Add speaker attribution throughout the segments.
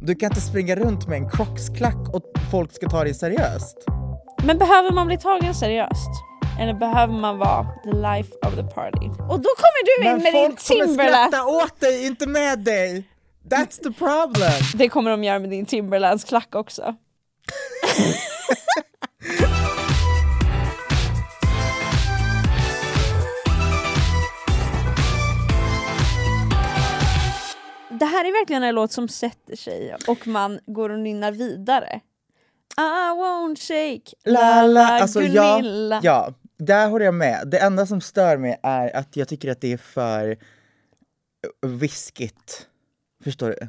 Speaker 1: Du kan inte springa runt med en crocsklack och folk ska ta dig seriöst.
Speaker 2: Men behöver man bli tagen seriöst? Eller behöver man vara the life of the party? Och då kommer du in
Speaker 1: Men
Speaker 2: med din
Speaker 1: folk kommer
Speaker 2: Timberland.
Speaker 1: skratta åt dig, inte med dig! That's the problem!
Speaker 2: Det kommer de göra med din Timberlands klack också. här är verkligen en låt som sätter sig och man går och nynnar vidare. I won't shake,
Speaker 1: La, la. Alltså, ja,
Speaker 2: Gunilla.
Speaker 1: ja, där håller jag med. Det enda som stör mig är att jag tycker att det är för viskigt. Förstår du?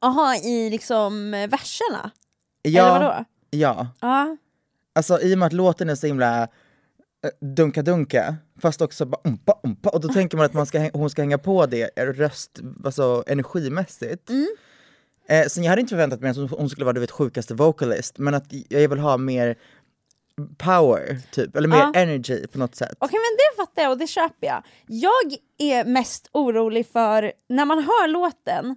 Speaker 2: Aha, i liksom eh, verserna?
Speaker 1: Ja,
Speaker 2: Eller vadå?
Speaker 1: ja.
Speaker 2: Ja.
Speaker 1: Alltså i och med att låten är så himla eh, dunka-dunka, fast också bara umpa, umpa, och då tänker man att man ska, hon ska hänga på det röst, alltså energimässigt.
Speaker 2: Mm.
Speaker 1: Eh, sen jag hade inte förväntat mig att hon, skulle vara du vet sjukaste vocalist, men att jag vill ha mer power, typ, eller mer
Speaker 2: Ja.
Speaker 1: energy på något sätt.
Speaker 2: Okej men det fattar jag och det köper jag. Jag är mest orolig för när man hör låten,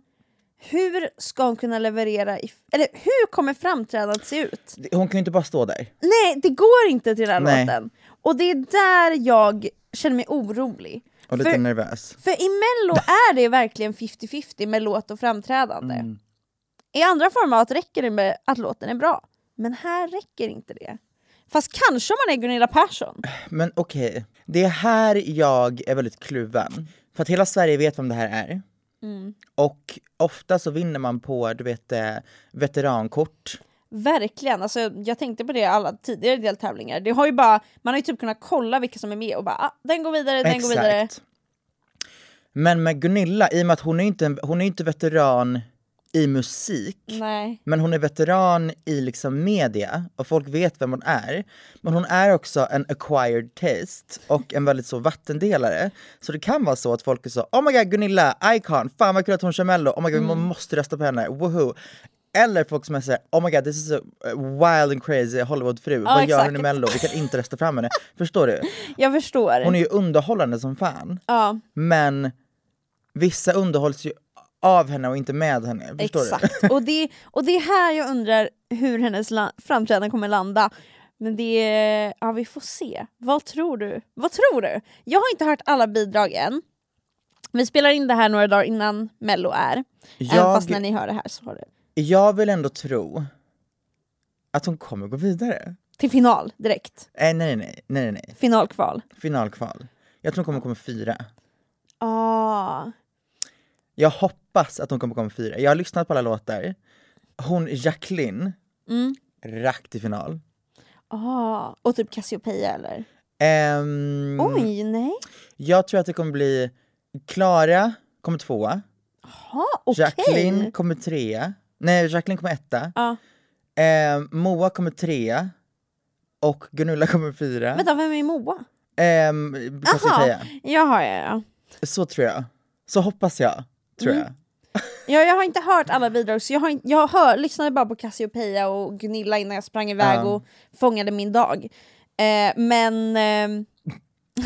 Speaker 2: hur ska hon kunna leverera, i, eller hur kommer framträdandet se ut?
Speaker 1: Hon kan ju inte bara stå där.
Speaker 2: Nej, det går inte till den här
Speaker 1: Nej.
Speaker 2: låten. Och det är där jag känner mig orolig.
Speaker 1: Och lite
Speaker 2: För-
Speaker 1: nervös.
Speaker 2: För i mello är det verkligen 50-50 med låt och framträdande.
Speaker 1: Mm.
Speaker 2: I andra format räcker det med att låten är bra. Men här räcker inte det. Fast kanske om man är Gunilla Persson.
Speaker 1: Men okej, det är här jag är väldigt kluven. För att hela Sverige vet vem det här är.
Speaker 2: Mm.
Speaker 1: Och ofta så vinner man på, du vet, eh, veterankort.
Speaker 2: Verkligen, alltså, jag tänkte på det alla tidigare deltävlingar. Det har ju bara, man har ju typ kunnat kolla vilka som är med och bara ah, den går vidare, den går vidare.
Speaker 1: Exakt. Men med Gunilla, i och med att hon är inte, hon är inte veteran i musik,
Speaker 2: Nej.
Speaker 1: men hon är veteran i liksom media och folk vet vem hon är. Men hon är också en acquired taste och en väldigt så vattendelare. Så det kan vara så att folk är så oh my god Gunilla, icon, fan vad kul att hon kör mello, oh my god man måste rösta på henne, woho. Eller folk som är såhär, oh my god this is a wild and crazy Hollywoodfru, vad gör hon i mello, vi kan inte rösta fram henne. Förstår du?
Speaker 2: Jag förstår.
Speaker 1: Hon är ju underhållande som fan.
Speaker 2: Ja,
Speaker 1: Men vissa underhålls ju av henne och inte med henne. Förstår du?
Speaker 2: exakt. och, det, och det är här jag undrar hur hennes framträdande kommer landa. Men det, ja vi får se. Vad tror du? Vad tror du? Jag har inte hört alla bidrag än. Vi spelar in det här några dagar innan mello är. Även
Speaker 1: Jag-
Speaker 2: fast när ni hör det här så har det.
Speaker 1: Jag vill ändå tro att hon kommer gå vidare.
Speaker 2: Till final direkt.
Speaker 1: Eh, nej, nej, nej, nej, nej.
Speaker 2: Finalkval.
Speaker 1: Finalkval. Jag tror hon kommer komma fyra.
Speaker 2: Ah.
Speaker 1: Jag hoppas att hon kommer komma fyra. Jag har lyssnat på alla låtar. Hon, Jacqueline,
Speaker 2: Mm.
Speaker 1: rakt i final.
Speaker 2: Ah. Och typ Cassiopeia eller?
Speaker 1: Ehm,
Speaker 2: Oj, nej.
Speaker 1: Jag tror att det kommer bli Klara kommer tvåa.
Speaker 2: Ah, okej.
Speaker 1: Jacqueline kommer trea. Nej, Jacqueline kommer etta.
Speaker 2: Ja.
Speaker 1: Ehm, Moa kommer trea. Och Gunilla kommer fyra.
Speaker 2: Vänta, vem är Moa?
Speaker 1: Ehm, Cassiopeia.
Speaker 2: Jaha, ja, ja.
Speaker 1: Så tror jag. Så hoppas jag, tror
Speaker 2: Mm.
Speaker 1: jag.
Speaker 2: Ja, jag har inte hört alla bidrag, så jag, har inte, jag hör, lyssnade bara på Cassiopeia och Gunilla innan jag sprang iväg
Speaker 1: Ja.
Speaker 2: och fångade min dag. Eh, men, eh,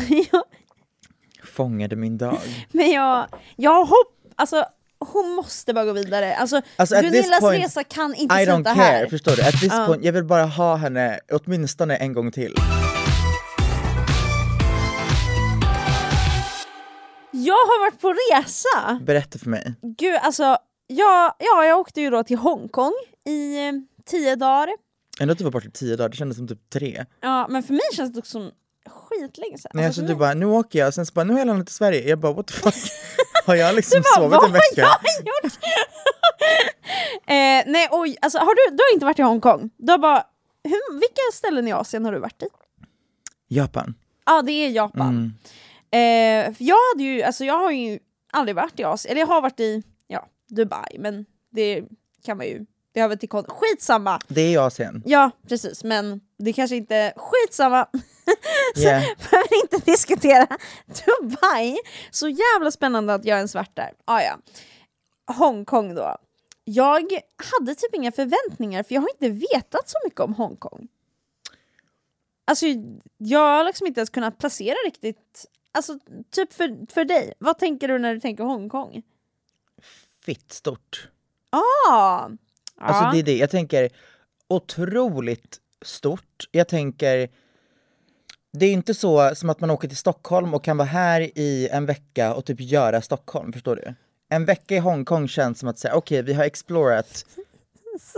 Speaker 2: ja,
Speaker 1: Fångade min dag.
Speaker 2: men jag, jag hopp, alltså hon måste bara gå vidare. Alltså,
Speaker 1: Alltså,
Speaker 2: Gunillas
Speaker 1: point,
Speaker 2: resa kan inte
Speaker 1: I don't
Speaker 2: sluta
Speaker 1: care,
Speaker 2: här.
Speaker 1: förstår du? At this
Speaker 2: Ja.
Speaker 1: point, jag vill bara ha henne åtminstone en gång till.
Speaker 2: Jag har varit på resa!
Speaker 1: Berätta för mig.
Speaker 2: Gud, alltså, jag, ja, jag åkte ju då till Hongkong i eh, tio dagar.
Speaker 1: Ändå att du var borta i tio dagar, det kändes som typ tre.
Speaker 2: Ja, men för mig känns det också som skitlänge sedan.
Speaker 1: Nej,
Speaker 2: Alltså,
Speaker 1: alltså, du
Speaker 2: mig-
Speaker 1: bara, nu åker jag, sen så bara, nu har jag landat i Sverige. Jag bara, what the fuck? har jag liksom
Speaker 2: bara,
Speaker 1: sovit en vecka?
Speaker 2: har jag gjort? eh, nej, oj, alltså, har du, du har inte varit i Hongkong? Du har bara, hur, vilka ställen i Asien har du varit i?
Speaker 1: Japan.
Speaker 2: Ja, det är Japan.
Speaker 1: Mm.
Speaker 2: Eh, jag, hade ju, alltså, jag har ju aldrig varit i Asien, eller jag har varit i ja, Dubai, men det kan man ju, det har väl till kon- Skitsamma!
Speaker 1: Det är Asien.
Speaker 2: Ja, precis, men det kanske inte, skitsamma!
Speaker 1: Yeah.
Speaker 2: behöver inte diskutera Dubai. Så jävla spännande att jag ens varit där. Ah, ja. Hongkong då. Jag hade typ inga förväntningar för jag har inte vetat så mycket om Hongkong. Alltså jag har liksom inte ens kunnat placera riktigt, alltså typ för, för dig, vad tänker du när du tänker Hongkong?
Speaker 1: Fitt stort.
Speaker 2: Ah!
Speaker 1: Alltså
Speaker 2: Ja.
Speaker 1: det är det, jag tänker otroligt stort. Jag tänker, det är inte så som att man åker till Stockholm och kan vara här i en vecka och typ göra Stockholm, förstår du? En vecka i Hongkong känns som att säga, okej vi har explorat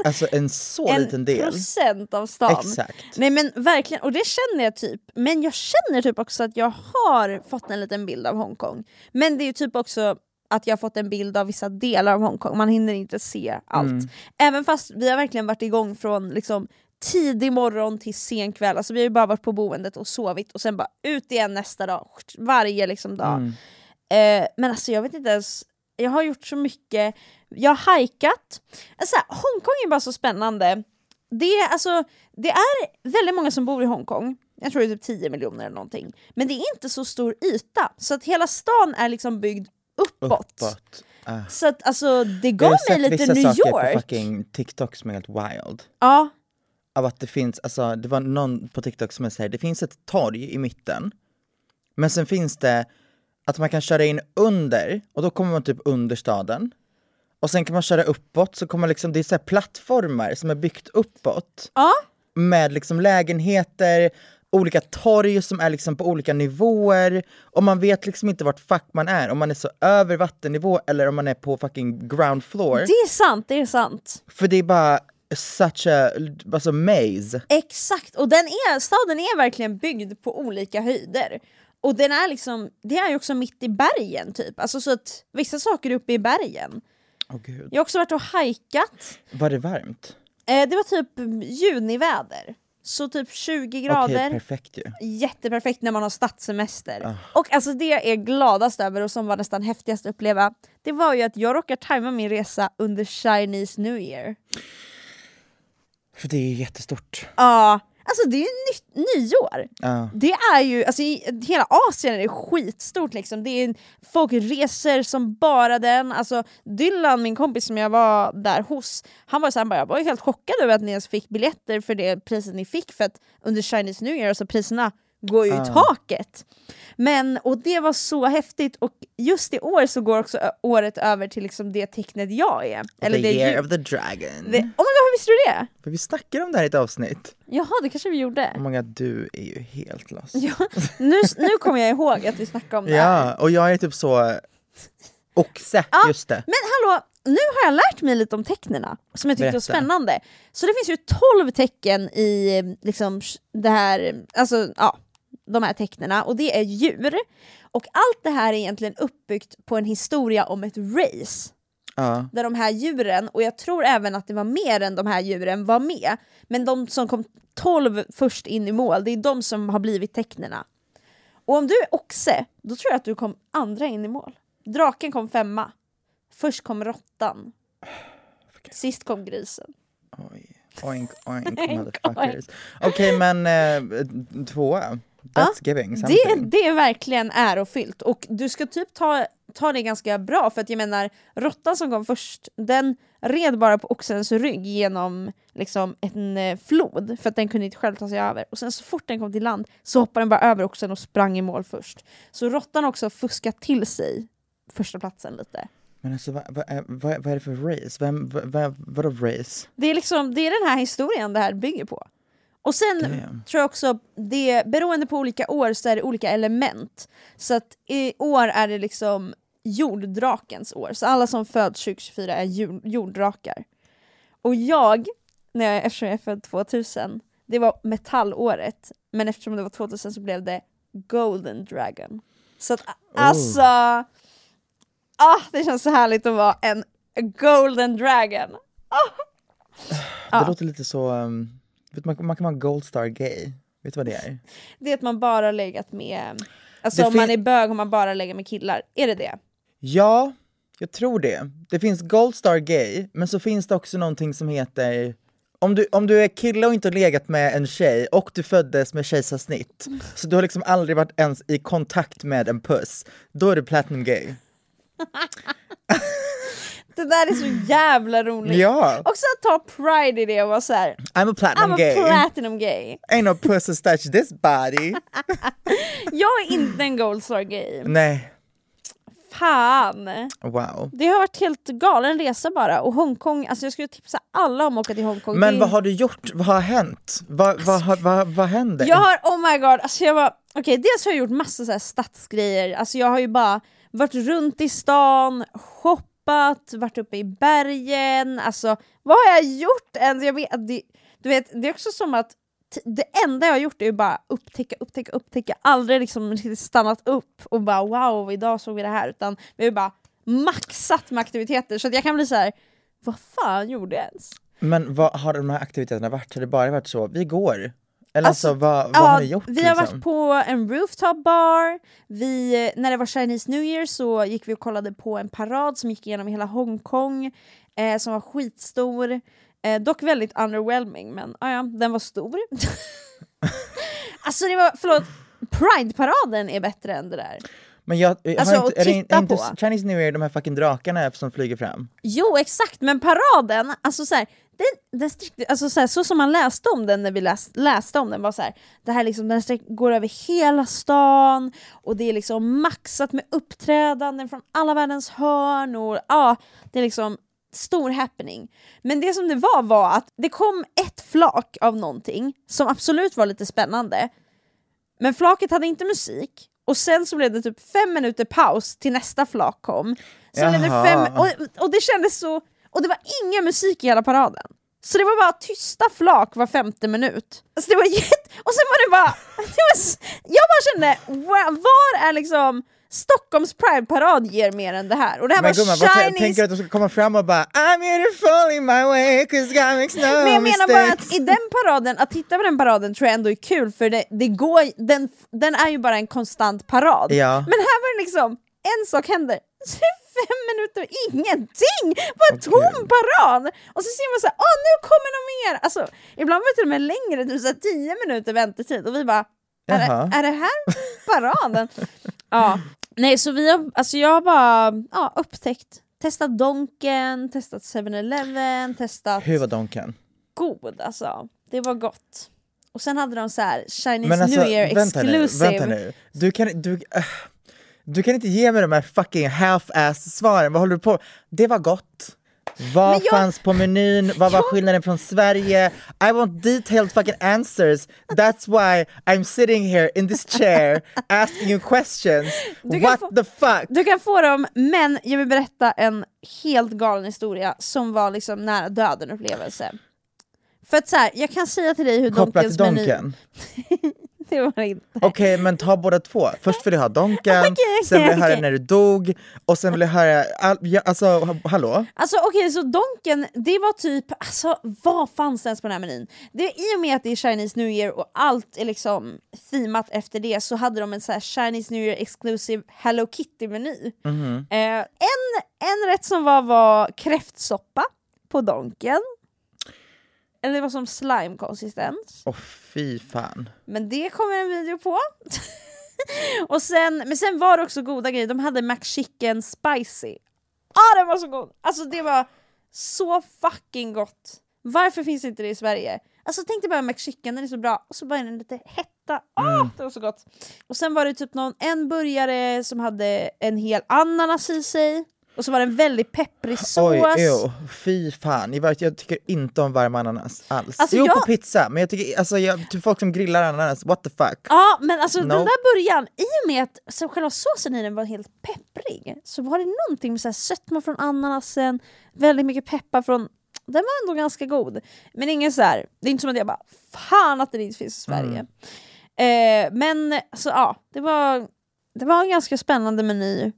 Speaker 1: alltså en så
Speaker 2: en
Speaker 1: liten del.
Speaker 2: procent av stan.
Speaker 1: Exakt.
Speaker 2: Nej men verkligen, och det känner jag typ. Men jag känner typ också att jag har fått en liten bild av Hongkong. Men det är ju typ också att jag har fått en bild av vissa delar av Hongkong, man hinner inte se allt.
Speaker 1: Mm.
Speaker 2: Även fast vi har verkligen varit igång från liksom tidig morgon till sen kväll, alltså vi har ju bara varit på boendet och sovit och sen bara ut igen nästa dag, varje liksom dag.
Speaker 1: Mm.
Speaker 2: Eh, men alltså jag vet inte ens, jag har gjort så mycket, jag har hajkat. Alltså, Hongkong är bara så spännande. Det är, alltså, det är väldigt många som bor i Hongkong, jag tror det är typ 10 miljoner eller någonting. Men det är inte så stor yta, så att hela stan är liksom byggd uppåt.
Speaker 1: Uppåt. Ah.
Speaker 2: Så att alltså det
Speaker 1: Jag
Speaker 2: gav
Speaker 1: har
Speaker 2: mig
Speaker 1: sett
Speaker 2: lite
Speaker 1: vissa
Speaker 2: New
Speaker 1: saker
Speaker 2: York.
Speaker 1: på fucking TikTok som är helt wild.
Speaker 2: Ja,
Speaker 1: Av att det finns, alltså det var någon på TikTok som säger det finns ett torg i mitten. Men sen finns det att man kan köra in under och då kommer man typ under staden. Och sen kan man köra uppåt så kommer liksom, det är så här plattformar som är byggt uppåt.
Speaker 2: ja.
Speaker 1: Med liksom lägenheter, olika torg som är liksom på olika nivåer. Och man vet liksom inte vart fuck man är, om man är så över vattennivå eller om man är på fucking ground floor.
Speaker 2: det är sant, det är sant.
Speaker 1: För det är bara such a, alltså maze.
Speaker 2: Exakt, och den är, staden är verkligen byggd på olika höjder. Och den är liksom, det är ju också mitt i bergen typ, alltså så att vissa saker är uppe i bergen.
Speaker 1: Åh gud.
Speaker 2: Jag har också varit och hajkat,
Speaker 1: Var det varmt?
Speaker 2: eh, det var typ juniväder. Så typ 20 grader,
Speaker 1: Okej, perfekt ju.
Speaker 2: jätteperfekt när man har stadssemester.
Speaker 1: Ah.
Speaker 2: Och alltså det jag är gladast över och som var nästan häftigast att uppleva, det var ju att jag råkar tajma min resa under Chinese New Year.
Speaker 1: För det är ju jättestort.
Speaker 2: Ja, alltså det är nytt, nyår.
Speaker 1: Ja.
Speaker 2: Det är ju, alltså i hela Asien är det skitstort liksom. Det är, folk reser som bara den. Alltså Dylan, min kompis som jag var där hos, han var så här, han bara, jag var helt chockad över att ni ens fick biljetter för det priset ni fick för att under Chinese New Year, alltså priserna går ju i taket. Men, och det var så häftigt och just i år så går också året över till liksom det tecknet jag är. Eller
Speaker 1: the
Speaker 2: det
Speaker 1: year of the dragon.
Speaker 2: det, oh my god, hur visste du det?
Speaker 1: För vi snackade om det här i ett avsnitt.
Speaker 2: Jaha, det kanske vi gjorde.
Speaker 1: Oh my god, du är ju helt lost.
Speaker 2: Ja, nu, nu kommer jag ihåg att vi snackade om det här.
Speaker 1: Ja, och jag är typ så oxe, just det.
Speaker 2: Men hallå, nu har jag lärt mig lite om tecknena som jag tyckte var
Speaker 1: Berätta.
Speaker 2: spännande. Så det finns ju 12 tecken i eh, liksom, det här, alltså, ja, de här tecknena och det är djur. Och allt det här är egentligen uppbyggt på en historia om ett race.
Speaker 1: Ja.
Speaker 2: Där de här djuren, och jag tror även att det var mer än de här djuren, var med. Men de som kom 12 först in i mål, det är de som har blivit tecknena. Och om du är oxe, då tror jag att du kom andra in i mål. Draken kom femma. Först kom råttan. Sist kom grisen.
Speaker 1: Oj. Oink oink motherfuckers. Okej men eh, tvåa. That's giving
Speaker 2: Det,
Speaker 1: something.
Speaker 2: det är verkligen ärofyllt och du ska typ ta, ta det ganska bra för att jag menar råttan som kom först den red bara på oxens rygg genom liksom en eh, flod för att den kunde inte själv ta sig över och sen så fort den kom till land så hoppade den bara över oxen och sprang i mål först. Så råttan har också fuskat till sig första platsen lite.
Speaker 1: Men alltså vad, vad, vad, vad är det för race? Vem, vad, vad, vadå race?
Speaker 2: Det är, liksom, det är den här historien det här bygger på. Och sen
Speaker 1: Damn.
Speaker 2: tror jag också, det, beroende på olika år så är det olika element. Så att i år är det liksom jorddrakens år, så alla som föds 2024 är jord, jorddrakar. Och jag, när jag, eftersom jag är född 2000, det var metallåret, men eftersom det var 2000 så blev det golden dragon. Så att alltså, ah, det känns så härligt att vara en golden dragon.
Speaker 1: Det låter lite så, um, vet man, man kan vara gold star gay. Vet du vad det är?
Speaker 2: Det är att man bara legat med, alltså
Speaker 1: Det
Speaker 2: om man är bög har man bara legat med killar, är det det?
Speaker 1: Ja, jag tror det. Det finns Gold Star Gay, men så finns det också någonting som heter om du, om du är kille och inte har legat med en tjej och du föddes med kejsarsnitt, så du har liksom aldrig varit ens i kontakt med en puss, då är du platinum gay.
Speaker 2: Det där är så jävla roligt.
Speaker 1: Ja,
Speaker 2: Också att ta pride i det och vara såhär,
Speaker 1: I'm a platinum
Speaker 2: I'm a
Speaker 1: gay.
Speaker 2: platinum gay.
Speaker 1: Ain't no pussy touch this body.
Speaker 2: Jag är inte en gold star gay.
Speaker 1: Nej,
Speaker 2: Fan!
Speaker 1: wow.
Speaker 2: Det har varit helt galen resa bara och Hongkong, alltså jag skulle tipsa alla om att åka till Hongkong.
Speaker 1: Men vad har du gjort? Vad har hänt? Vad, vad, vad, vad, vad händer?
Speaker 2: Jag har, oh my god, alltså jag var, okej dels har jag gjort massa så här stadsgrejer, alltså jag har ju bara varit runt i stan, shoppat, varit uppe i bergen, alltså vad har jag gjort ens? Jag vet, det, du vet, det är också som att det enda jag har gjort är att bara upptäcka, upptäcka, upptäcka, aldrig liksom stannat upp och bara wow, idag såg vi det här, utan vi har bara maxat med aktiviteter så att jag kan bli så här. vad fan gjorde jag ens?
Speaker 1: Men vad har de här aktiviteterna varit? Har det bara varit så, vi går? Eller
Speaker 2: Alltså,
Speaker 1: alltså, vad, vad
Speaker 2: Ja,
Speaker 1: har ni gjort?
Speaker 2: vi har
Speaker 1: liksom?
Speaker 2: varit på en rooftop bar, vi, när det var Chinese New Year så gick vi och kollade på en parad som gick igenom hela Hongkong, eh, som var skitstor. Eh, dock väldigt underwhelming, men ah, ja, den var stor. alltså det var, förlåt, Pride-paraden är bättre än det där.
Speaker 1: Men jag,
Speaker 2: Alltså,
Speaker 1: har inte, är det är inte. Chinese New Year de här fucking drakarna som flyger fram?
Speaker 2: Jo exakt, men paraden, alltså så här, den, den sträckte, alltså så, här, så som man läste om den när vi läs, läste om den var så här, det här liksom, den sträck, går över hela stan och det är liksom maxat med uppträdanden från alla världens hörn och ja, det är liksom stor happening. Men det som det var var att det kom ett flak av någonting som absolut var lite spännande, men flaket hade inte musik och sen så blev det typ fem minuter paus till nästa flak kom. Så blev det fem, och, och det kändes så... Och det var ingen musik i hela paraden. Så det var bara tysta flak var femte minut. Alltså det var jätte... Och sen var det bara... Det var, jag bara kände, var är liksom Stockholms Pride-parad ger mer än det här? Och det här
Speaker 1: Men
Speaker 2: var
Speaker 1: gumman,
Speaker 2: Chinese...
Speaker 1: tänker du att de ska komma fram och bara I'm beautiful in my way cause God makes no
Speaker 2: Men jag menar bara
Speaker 1: mistakes.
Speaker 2: att i den paraden, att titta på den paraden tror jag ändå är kul för det, det går, den, den är ju bara en konstant parad.
Speaker 1: Ja.
Speaker 2: Men här var det liksom, en sak händer, så det är fem minuter och ingenting! Bara en tom parad! Och så ser man såhär, åh nu kommer det mer! Alltså, ibland var det till och med längre, typ såhär tio minuter väntetid och vi bara, är det, är det här paraden? ja. Nej så vi har, alltså jag har bara ja, upptäckt, testat Donken, testat 7-Eleven, testat
Speaker 1: Hur var Donken?
Speaker 2: god alltså. Det var gott. Och sen hade de så här Chinese
Speaker 1: Men alltså,
Speaker 2: New Year
Speaker 1: vänta nu,
Speaker 2: exclusive.
Speaker 1: vänta nu. Du kan, du, äh, du kan inte ge mig de här fucking half-ass svaren, vad håller du på Det var gott. Vad
Speaker 2: jag-
Speaker 1: fanns på menyn? Vad var skillnaden från Sverige? I want detailed fucking answers. That's why I'm sitting here in this chair asking you questions. What
Speaker 2: få-
Speaker 1: the fuck?
Speaker 2: Du kan få dem, men jag vill berätta en helt galen historia som var liksom nära döden upplevelse. För att så här, jag kan säga till dig hur
Speaker 1: Kopplat till
Speaker 2: Donkens meny... Det var inte.
Speaker 1: Okej, men ta båda två. Först vill jag ha Donken,
Speaker 2: Okej,
Speaker 1: sen vill jag höra när du dog, och sen vill jag höra... All, ja, alltså, ha- hallå?
Speaker 2: Alltså okej, så Donken, det var typ, alltså vad fanns det ens på den här menyn? Det, I och med att det är Chinese New Year och allt är liksom themat efter det så hade de en så här Chinese New Year exclusive Hello Kitty-meny.
Speaker 1: Mhm.
Speaker 2: Eh, en, en rätt som var var kräftsoppa på Donken. Eller det var som slime-konsistens.
Speaker 1: Åh fy fan.
Speaker 2: Men det kommer en video på. och sen, men sen var det också goda grejer, de hade McChicken spicy. Ah den var så god! Alltså det var så fucking gott. Varför finns inte det i Sverige? Alltså tänk dig bara McChicken, den är så bra, och så bara den lite hetta. Ah, det var så gott! Och sen var det typ någon, en burgare som hade en hel ananas i sig, och så var det en väldigt pepprig sås.
Speaker 1: Oj, ew, fy fan. Jag, tycker inte om varm ananas alls.
Speaker 2: Alltså,
Speaker 1: jo
Speaker 2: jag-
Speaker 1: på pizza, men jag tycker, alltså jag, till folk som grillar ananas, what the fuck.
Speaker 2: Ja men alltså den
Speaker 1: No.
Speaker 2: där början, i och med att så själva såsen i den var helt pepprig så var det någonting med så här sötma från ananasen, väldigt mycket peppar från den var ändå ganska god. Men ingen så här, det är inte som att jag bara fan att den inte finns i Sverige. Eh, men så ja, det var, det var en ganska spännande meny.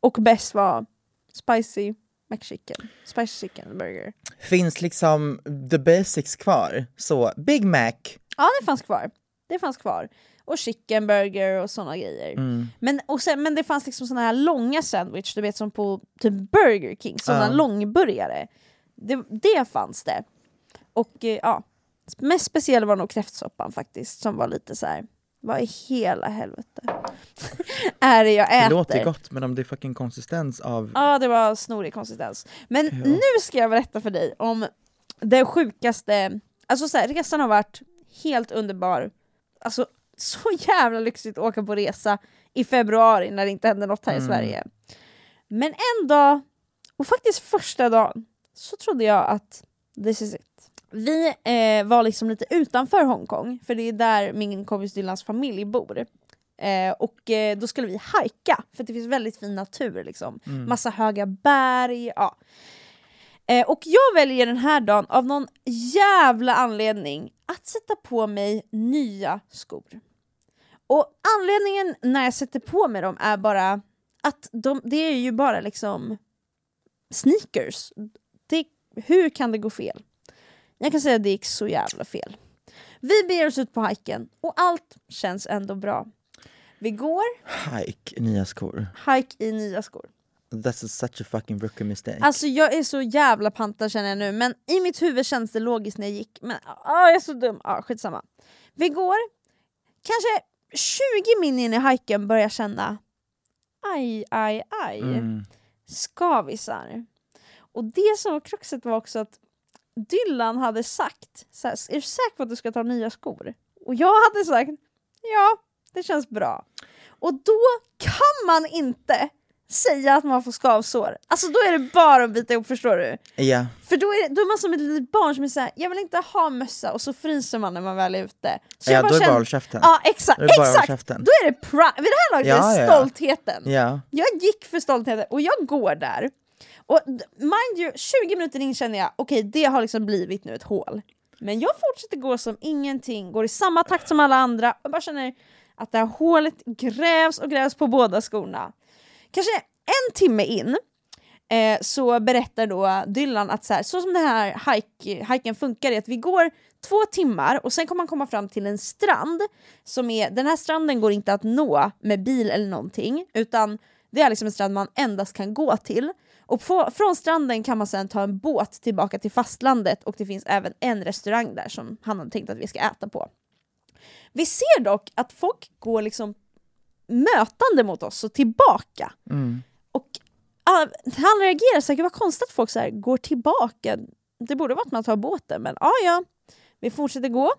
Speaker 2: Och bäst var spicy McChicken, spicy chicken burger.
Speaker 1: Finns liksom the basics kvar? Så, Big Mac,
Speaker 2: Ja, det fanns kvar. Det fanns kvar. Och chicken burger och såna grejer.
Speaker 1: Mm.
Speaker 2: Men, och sen, men det fanns liksom såna här långa sandwich, du vet som på typ Burger King, såna
Speaker 1: Ja.
Speaker 2: långburgare. Det, det fanns det. Och eh, ja, mest speciell var nog kräftsoppan faktiskt, som var lite så här. Vad i hela helvete är det jag
Speaker 1: det
Speaker 2: äter?
Speaker 1: låter gott men om det är fucking konsistens av...
Speaker 2: Ja, det var snorig konsistens. Men nu ska jag berätta för dig om det sjukaste, alltså så här, resan har varit helt underbar. Alltså så jävla lyxigt att åka på resa i februari när det inte hände något här i Sverige. Men en dag, och faktiskt första dagen, så trodde jag att this is it. Vi eh, var liksom lite utanför Hongkong, för det är där min kompis Dylans familj bor. Eh, och eh, då skulle vi hajka, för det finns väldigt fin natur. Liksom. Massa höga berg. Ja. Eh, och jag väljer den här dagen av någon jävla anledning att sätta på mig nya skor. Och anledningen när jag sätter på mig dem är bara att de, det är ju bara liksom sneakers. Det, hur kan det gå fel? Jag kan säga att det gick så jävla fel. Vi beger oss ut på hajken och allt känns ändå bra. Vi går,
Speaker 1: Hike, nya skor.
Speaker 2: hike i nya skor.
Speaker 1: That's a, such a fucking rookie mistake.
Speaker 2: Alltså jag är så jävla pantad känner jag nu, men i mitt huvud känns det logiskt när jag gick. Men ah, jag är så dum, ah, skitsamma. Vi går, kanske 20 min in i hajken börjar jag känna aj, aj, aj.
Speaker 1: Mm.
Speaker 2: Skavisar. Och det som var kruxet var också att Dylan hade sagt så här, är du säker på att du ska ta nya skor? Och jag hade sagt ja, det känns bra. Och då kan man inte säga att man får skavsår. Alltså då är det bara att bita ihop, förstår du?
Speaker 1: Ja,
Speaker 2: För då är, då är man som ett litet barn som är såhär, jag vill inte ha mössa och så fryser man när man väl är ute. Så
Speaker 1: ja då är det bara håll käften.
Speaker 2: Ja exakt,
Speaker 1: Då är det
Speaker 2: exakt!
Speaker 1: käften.
Speaker 2: Då är det vid det här laget
Speaker 1: Ja,
Speaker 2: är det
Speaker 1: ja.
Speaker 2: stoltheten.
Speaker 1: Ja.
Speaker 2: Jag gick för stoltheten och jag går där. Och mind you, 20 minuter in känner jag, okej det har liksom blivit nu ett hål. Men jag fortsätter gå som ingenting, går i samma takt som alla andra och bara känner att det här hålet grävs och grävs på båda skorna. Kanske en timme in eh, så berättar då Dylan att så, här, så som den här hike, hiken funkar är att vi går två timmar och sen kommer man komma fram till en strand som är, den här stranden går inte att nå med bil eller någonting utan det är liksom en strand man endast kan gå till. Och på, från stranden kan man sen ta en båt tillbaka till fastlandet och det finns även en restaurang där som han har tänkt att vi ska äta på. Vi ser dock att folk går liksom mötande mot oss och tillbaka. Och ah, han reagerar så här, "Gud, vad konstigt att folk så här, går tillbaka. Det borde vara att man tar båten, men ja, ja, vi fortsätter gå.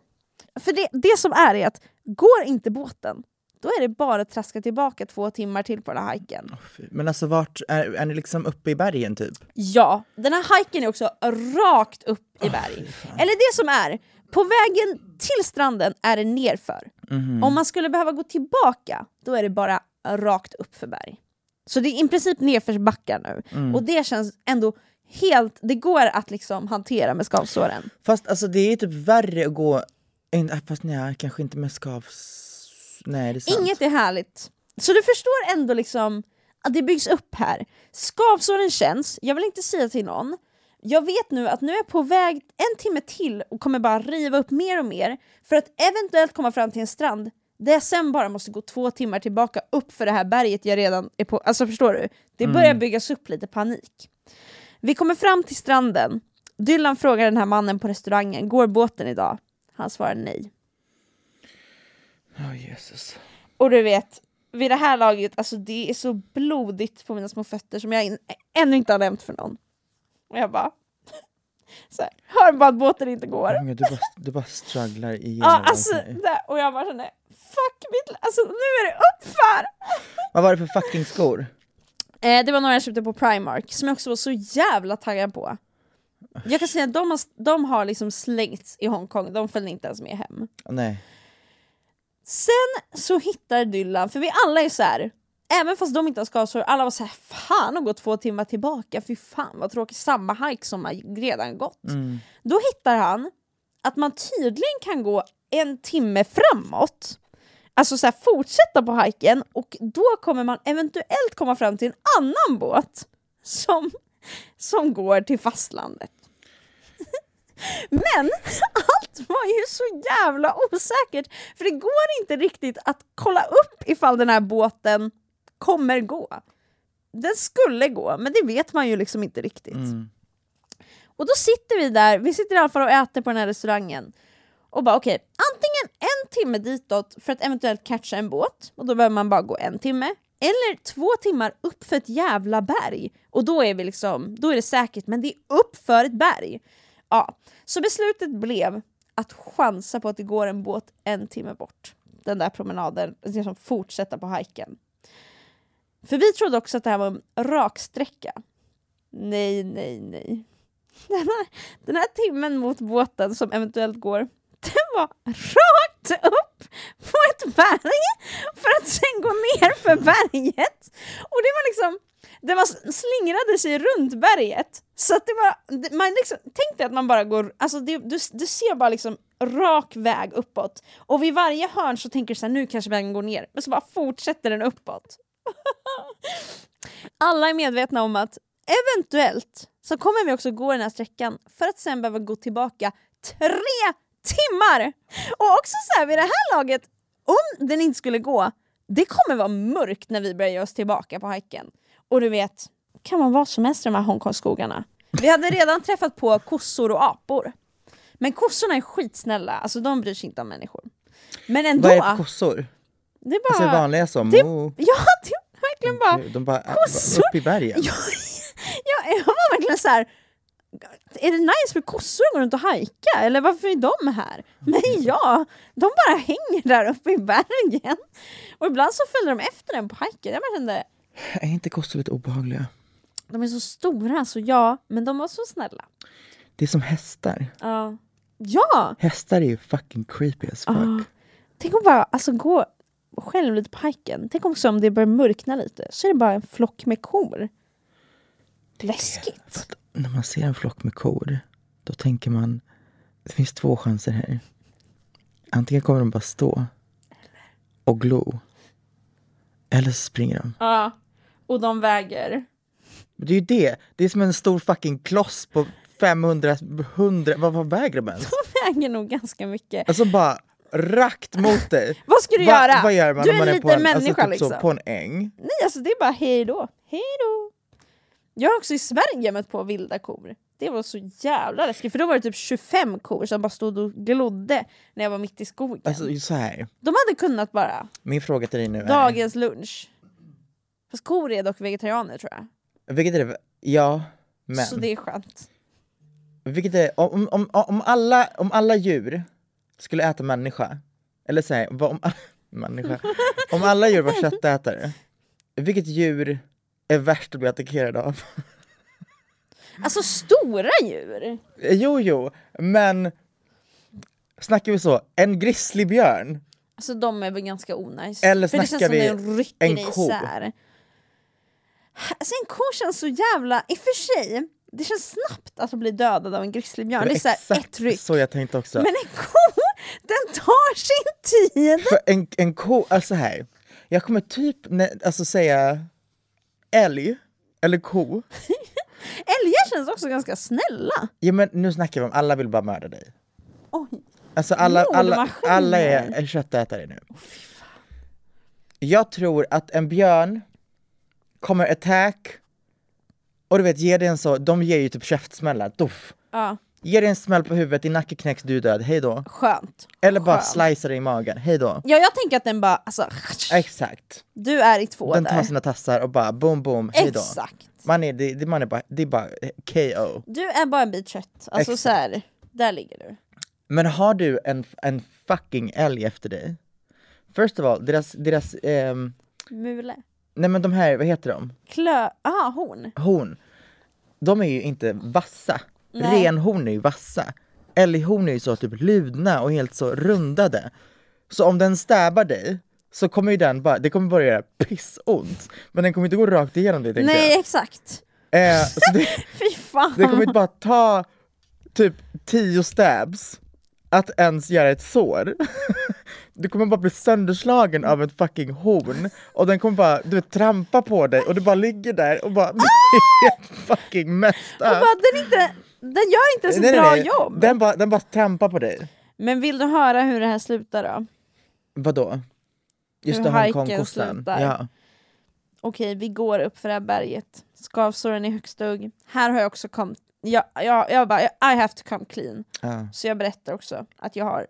Speaker 2: För det, det som är är att går inte båten, då är det bara att traska tillbaka två timmar till på den här hajken.
Speaker 1: Men alltså vart, är, är ni liksom uppe i bergen typ?
Speaker 2: Ja, den här hajken är också rakt upp i berg. Eller det som är, på vägen till stranden är det nerför. Om man skulle behöva gå tillbaka, då är det bara rakt upp för berg. Så det är i princip nerförsbackar nu. Och det känns ändå helt, det går att liksom hantera med skavsåren.
Speaker 1: Fast alltså det är typ värre att gå, in, äh, fast nej, kanske inte med skavs... Nej det är sant.
Speaker 2: Inget är härligt. Så du förstår ändå liksom att det byggs upp här. Skavsåren känns, jag vill inte säga till någon, jag vet nu att nu är jag på väg en timme till och kommer bara riva upp mer och mer för att eventuellt komma fram till en strand där jag sen bara måste gå två timmar tillbaka upp för det här berget jag redan är på. Alltså förstår du? Det börjar byggas upp lite panik. Vi kommer fram till stranden Dylan frågar den här mannen på restaurangen, går båten idag? Han svarar nej.
Speaker 1: Ja Jesus.
Speaker 2: Och du vet, vid det här laget, alltså det är så blodigt på mina små fötter som jag in, ännu inte har nämnt för någon. Och jag bara, så här, hör bara att båten inte går.
Speaker 1: Oh God, du, bara, du bara strugglar igenom
Speaker 2: Ja,
Speaker 1: allt
Speaker 2: alltså, där, och jag bara kände, fuck mitt alltså nu är det uppför!
Speaker 1: Vad var det för fucking skor?
Speaker 2: Eh, det var några jag köpte på Primark som jag också var så jävla taggad på. Jag kan säga att de har, de har liksom slängts i Hongkong, de följde inte ens med hem.
Speaker 1: Nej.
Speaker 2: Sen så hittar Dylan, för vi alla är så här. även fast de inte har skavsår, alla var så här, fan att gå två timmar tillbaka, fy fan vad tråkigt, samma hike som har redan gått. Då hittar han att man tydligen kan gå en timme framåt, alltså så här, fortsätta på hiken och då kommer man eventuellt komma fram till en annan båt som, som går till fastlandet. Men allt var ju så jävla osäkert för det går inte riktigt att kolla upp ifall den här båten kommer gå. Den skulle gå, men det vet man ju liksom inte riktigt. Och då sitter vi där, vi sitter i alla fall och äter på den här restaurangen och bara okej, antingen en timme ditåt för att eventuellt catcha en båt och då behöver man bara gå en timme eller två timmar upp för ett jävla berg och då är vi liksom, då är det säkert men det är upp för ett berg. Ja, så beslutet blev att chansa på att det går en båt en timme bort. Den där promenaden, liksom fortsätta på hajken. För vi trodde också att det här var en raksträcka. Nej, nej, nej. Den här, den här timmen mot båten som eventuellt går, den var rakt upp på ett berg för att sen gå ner för berget. Och det var liksom, det var slingrade sig runt berget. Så att det var, man liksom, tänk dig att man bara går, alltså det, du, du ser bara liksom rak väg uppåt. Och vid varje hörn så tänker du så här, nu kanske vägen går ner. Men så bara fortsätter den uppåt. Alla är medvetna om att eventuellt så kommer vi också gå den här sträckan för att sen behöva gå tillbaka tre timmar! Och också så här vid det här laget, om den inte skulle gå, det kommer vara mörkt när vi börjar ge oss tillbaka på hajken. Och du vet, kan man vad som helst i de här Hongkongskogarna. Vi hade redan träffat på kossor och apor. Men kossorna är skitsnälla, alltså de bryr sig inte om människor. Men ändå,
Speaker 1: Vad är det för kossor?
Speaker 2: det är bara...
Speaker 1: Alltså vanliga som...
Speaker 2: det,
Speaker 1: oh,
Speaker 2: ja, det är verkligen bara...
Speaker 1: De bara äh,
Speaker 2: kossor.
Speaker 1: upp i bergen.
Speaker 2: Ja, ja, jag var verkligen så här. Är det nice för kossor att gå runt och hajka? Eller varför är de här? Men ja, de bara hänger där uppe i bergen. Och ibland så följer de efter den på hajken. Jag bara kände,
Speaker 1: Är inte kossor lite obehagliga?
Speaker 2: de är så stora så ja, men de var så snälla.
Speaker 1: Det är som hästar.
Speaker 2: Ja. Ja!
Speaker 1: Hästar är ju fucking creepy as fuck.
Speaker 2: Ja. Tänk om bara alltså, gå själv lite på hajken. Tänk också om det börjar mörkna lite, så är det bara en flock med kor. Läskigt.
Speaker 1: Att när man ser en flock med kor, då tänker man det finns två chanser här. Antingen kommer de bara stå och glo. Eller så springer de.
Speaker 2: Ja. Och de väger.
Speaker 1: Det är ju det. Det är som en stor fucking kloss på 500, 100, vad, vad väger de ens?
Speaker 2: De väger nog ganska mycket.
Speaker 1: Alltså bara rakt mot dig.
Speaker 2: Vad ska du
Speaker 1: Va-
Speaker 2: göra?
Speaker 1: Vad gör man
Speaker 2: du är
Speaker 1: man
Speaker 2: en
Speaker 1: är på
Speaker 2: liten
Speaker 1: en,
Speaker 2: människa
Speaker 1: alltså, typ
Speaker 2: liksom.
Speaker 1: så, på en äng?
Speaker 2: Nej, alltså det är bara hej då. Hej då. Jag har också i Sverige mött på vilda kor. Det var så jävla läskigt, för då var det typ 25 kor som bara stod och glodde när jag var mitt i skogen.
Speaker 1: Alltså så här.
Speaker 2: De hade kunnat bara,
Speaker 1: min fråga till dig nu är.
Speaker 2: dagens lunch. Fast kor är dock vegetarianer tror jag.
Speaker 1: Vilket är det? Ja, men.
Speaker 2: Så det är skönt.
Speaker 1: Vilket är, om, om, om, alla, om alla djur skulle äta människa, eller vad om, människa, om alla djur var köttätare, vilket djur är värst att bli attackerad av?
Speaker 2: Alltså stora djur!
Speaker 1: Jo, jo, men snackar vi så, en grizzlybjörn,
Speaker 2: Alltså de är väl ganska onajs.
Speaker 1: Eller snackar vi en
Speaker 2: i
Speaker 1: ko?
Speaker 2: isär. Alltså en ko känns så jävla, i och för sig, det känns snabbt att bli dödad av en grizzlybjörn. Det är så här
Speaker 1: exakt
Speaker 2: ett ryck.
Speaker 1: så jag tänkte också.
Speaker 2: Men en ko, den tar sin tid!
Speaker 1: För en, en ko, alltså här, jag kommer typ alltså säga älg, eller ko.
Speaker 2: Älgar känns också ganska snälla.
Speaker 1: Ja men nu snackar vi om alla vill bara mörda dig.
Speaker 2: Oj.
Speaker 1: Alltså alla, alla, alla är, är köttätare nu. Jag tror att en björn kommer attack Och du vet, ge dig en så, de ger ju typ käftsmällar, doff.
Speaker 2: Ja,
Speaker 1: Ge dig en smäll på huvudet, din nacke knäcks, du är död, hej då.
Speaker 2: skönt.
Speaker 1: Eller bara slicear dig i magen, hej då.
Speaker 2: Ja, jag tänker att den bara, alltså,
Speaker 1: Exakt.
Speaker 2: du är i två
Speaker 1: Den
Speaker 2: där.
Speaker 1: tar sina tassar och bara boom boom, hej då.
Speaker 2: Exakt.
Speaker 1: Man är, det, det, man är bara, det är bara KO.
Speaker 2: Du är bara en bit kött. Alltså
Speaker 1: Exakt.
Speaker 2: så här, där ligger du.
Speaker 1: Men har du en, en fucking älg efter dig? First of all, deras, deras ehm,
Speaker 2: Mule.
Speaker 1: Nej men de här, vad heter de?
Speaker 2: Klö... Aha, horn.
Speaker 1: Horn. De är ju inte vassa.
Speaker 2: Nej.
Speaker 1: Renhorn är ju vassa. Älghorn är ju så typ ludna och helt så rundade. Så om den stäbar dig så kommer ju den bara, det kommer bara göra pissont. Men den kommer inte gå rakt igenom dig tänker
Speaker 2: Nej,
Speaker 1: jag.
Speaker 2: exakt.
Speaker 1: Eh, så det,
Speaker 2: Fy fan.
Speaker 1: det kommer inte bara ta typ tio stabs att ens göra ett sår. Du kommer bara bli sönderslagen av ett fucking horn och den kommer bara du vet, trampa på dig och du bara ligger där och bara helt fucking messed up.
Speaker 2: den, inte, den gör inte ens ett bra
Speaker 1: nej.
Speaker 2: jobb.
Speaker 1: Den bara, den bara trampar på dig.
Speaker 2: Men vill du höra hur det här slutar då?
Speaker 1: Vadå? Just
Speaker 2: Hur
Speaker 1: Hongkong-kossan. Ja.
Speaker 2: Okej, vi går upp för det här berget. Skavsåren är högst hugg. Här har jag också kommit... Jag, jag, jag bara, I have to come clean.
Speaker 1: ja.
Speaker 2: Så jag berättar också att jag har...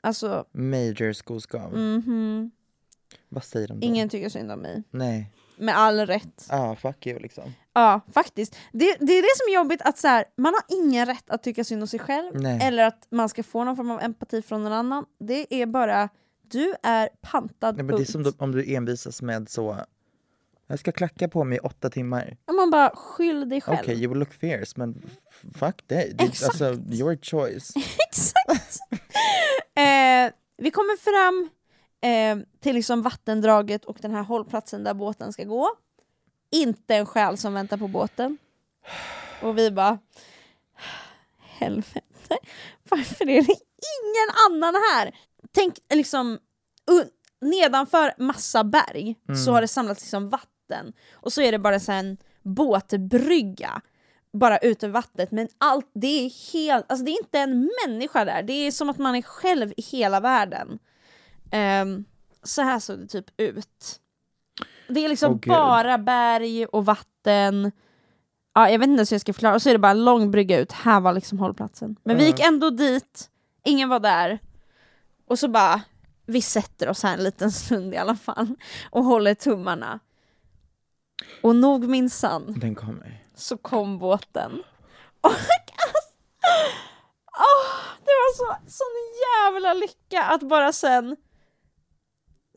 Speaker 2: Alltså,
Speaker 1: Major skoskav.
Speaker 2: mhm.
Speaker 1: Vad säger de då?
Speaker 2: Ingen tycker synd om mig.
Speaker 1: Nej.
Speaker 2: Med all rätt.
Speaker 1: Ja, fuck you liksom.
Speaker 2: Ja, faktiskt. Det, det är det som är jobbigt, att så här, man har ingen rätt att tycka synd om sig själv,
Speaker 1: Nej.
Speaker 2: eller att man ska få någon form av empati från någon annan. Det är bara, du är pantad
Speaker 1: Nej, men det är
Speaker 2: punkt.
Speaker 1: som om du envisas med så jag ska klacka på mig i åtta timmar.
Speaker 2: Man bara, skyll dig själv.
Speaker 1: Okej, you will look fierce, men fuck dig. Det,
Speaker 2: Exakt.
Speaker 1: alltså, your choice.
Speaker 2: Exakt! eh, vi kommer fram eh, till liksom vattendraget och den här hållplatsen där båten ska gå. Inte en själ som väntar på båten. Och vi bara... Helvete, varför är det ingen annan här? Tänk liksom, nedanför massa berg så har det samlats liksom vatten och så är det bara så en båtbrygga bara ute i vattnet men allt, det är helt, alltså det är inte en människa där, det är som att man är själv i hela världen. Ehm, så här såg det typ ut. Det är liksom
Speaker 1: gud.
Speaker 2: bara berg och vatten. Ja, jag vet inte ens hur jag ska förklara, och så är det bara en lång brygga ut, här var liksom hållplatsen. Men vi gick ändå dit, ingen var där. Och så bara, vi sätter oss här en liten stund i alla fall och håller tummarna. Och nog minsann
Speaker 1: Den kommer.
Speaker 2: så kom båten. Och alltså, åh, det var så, sån jävla lycka att bara sen,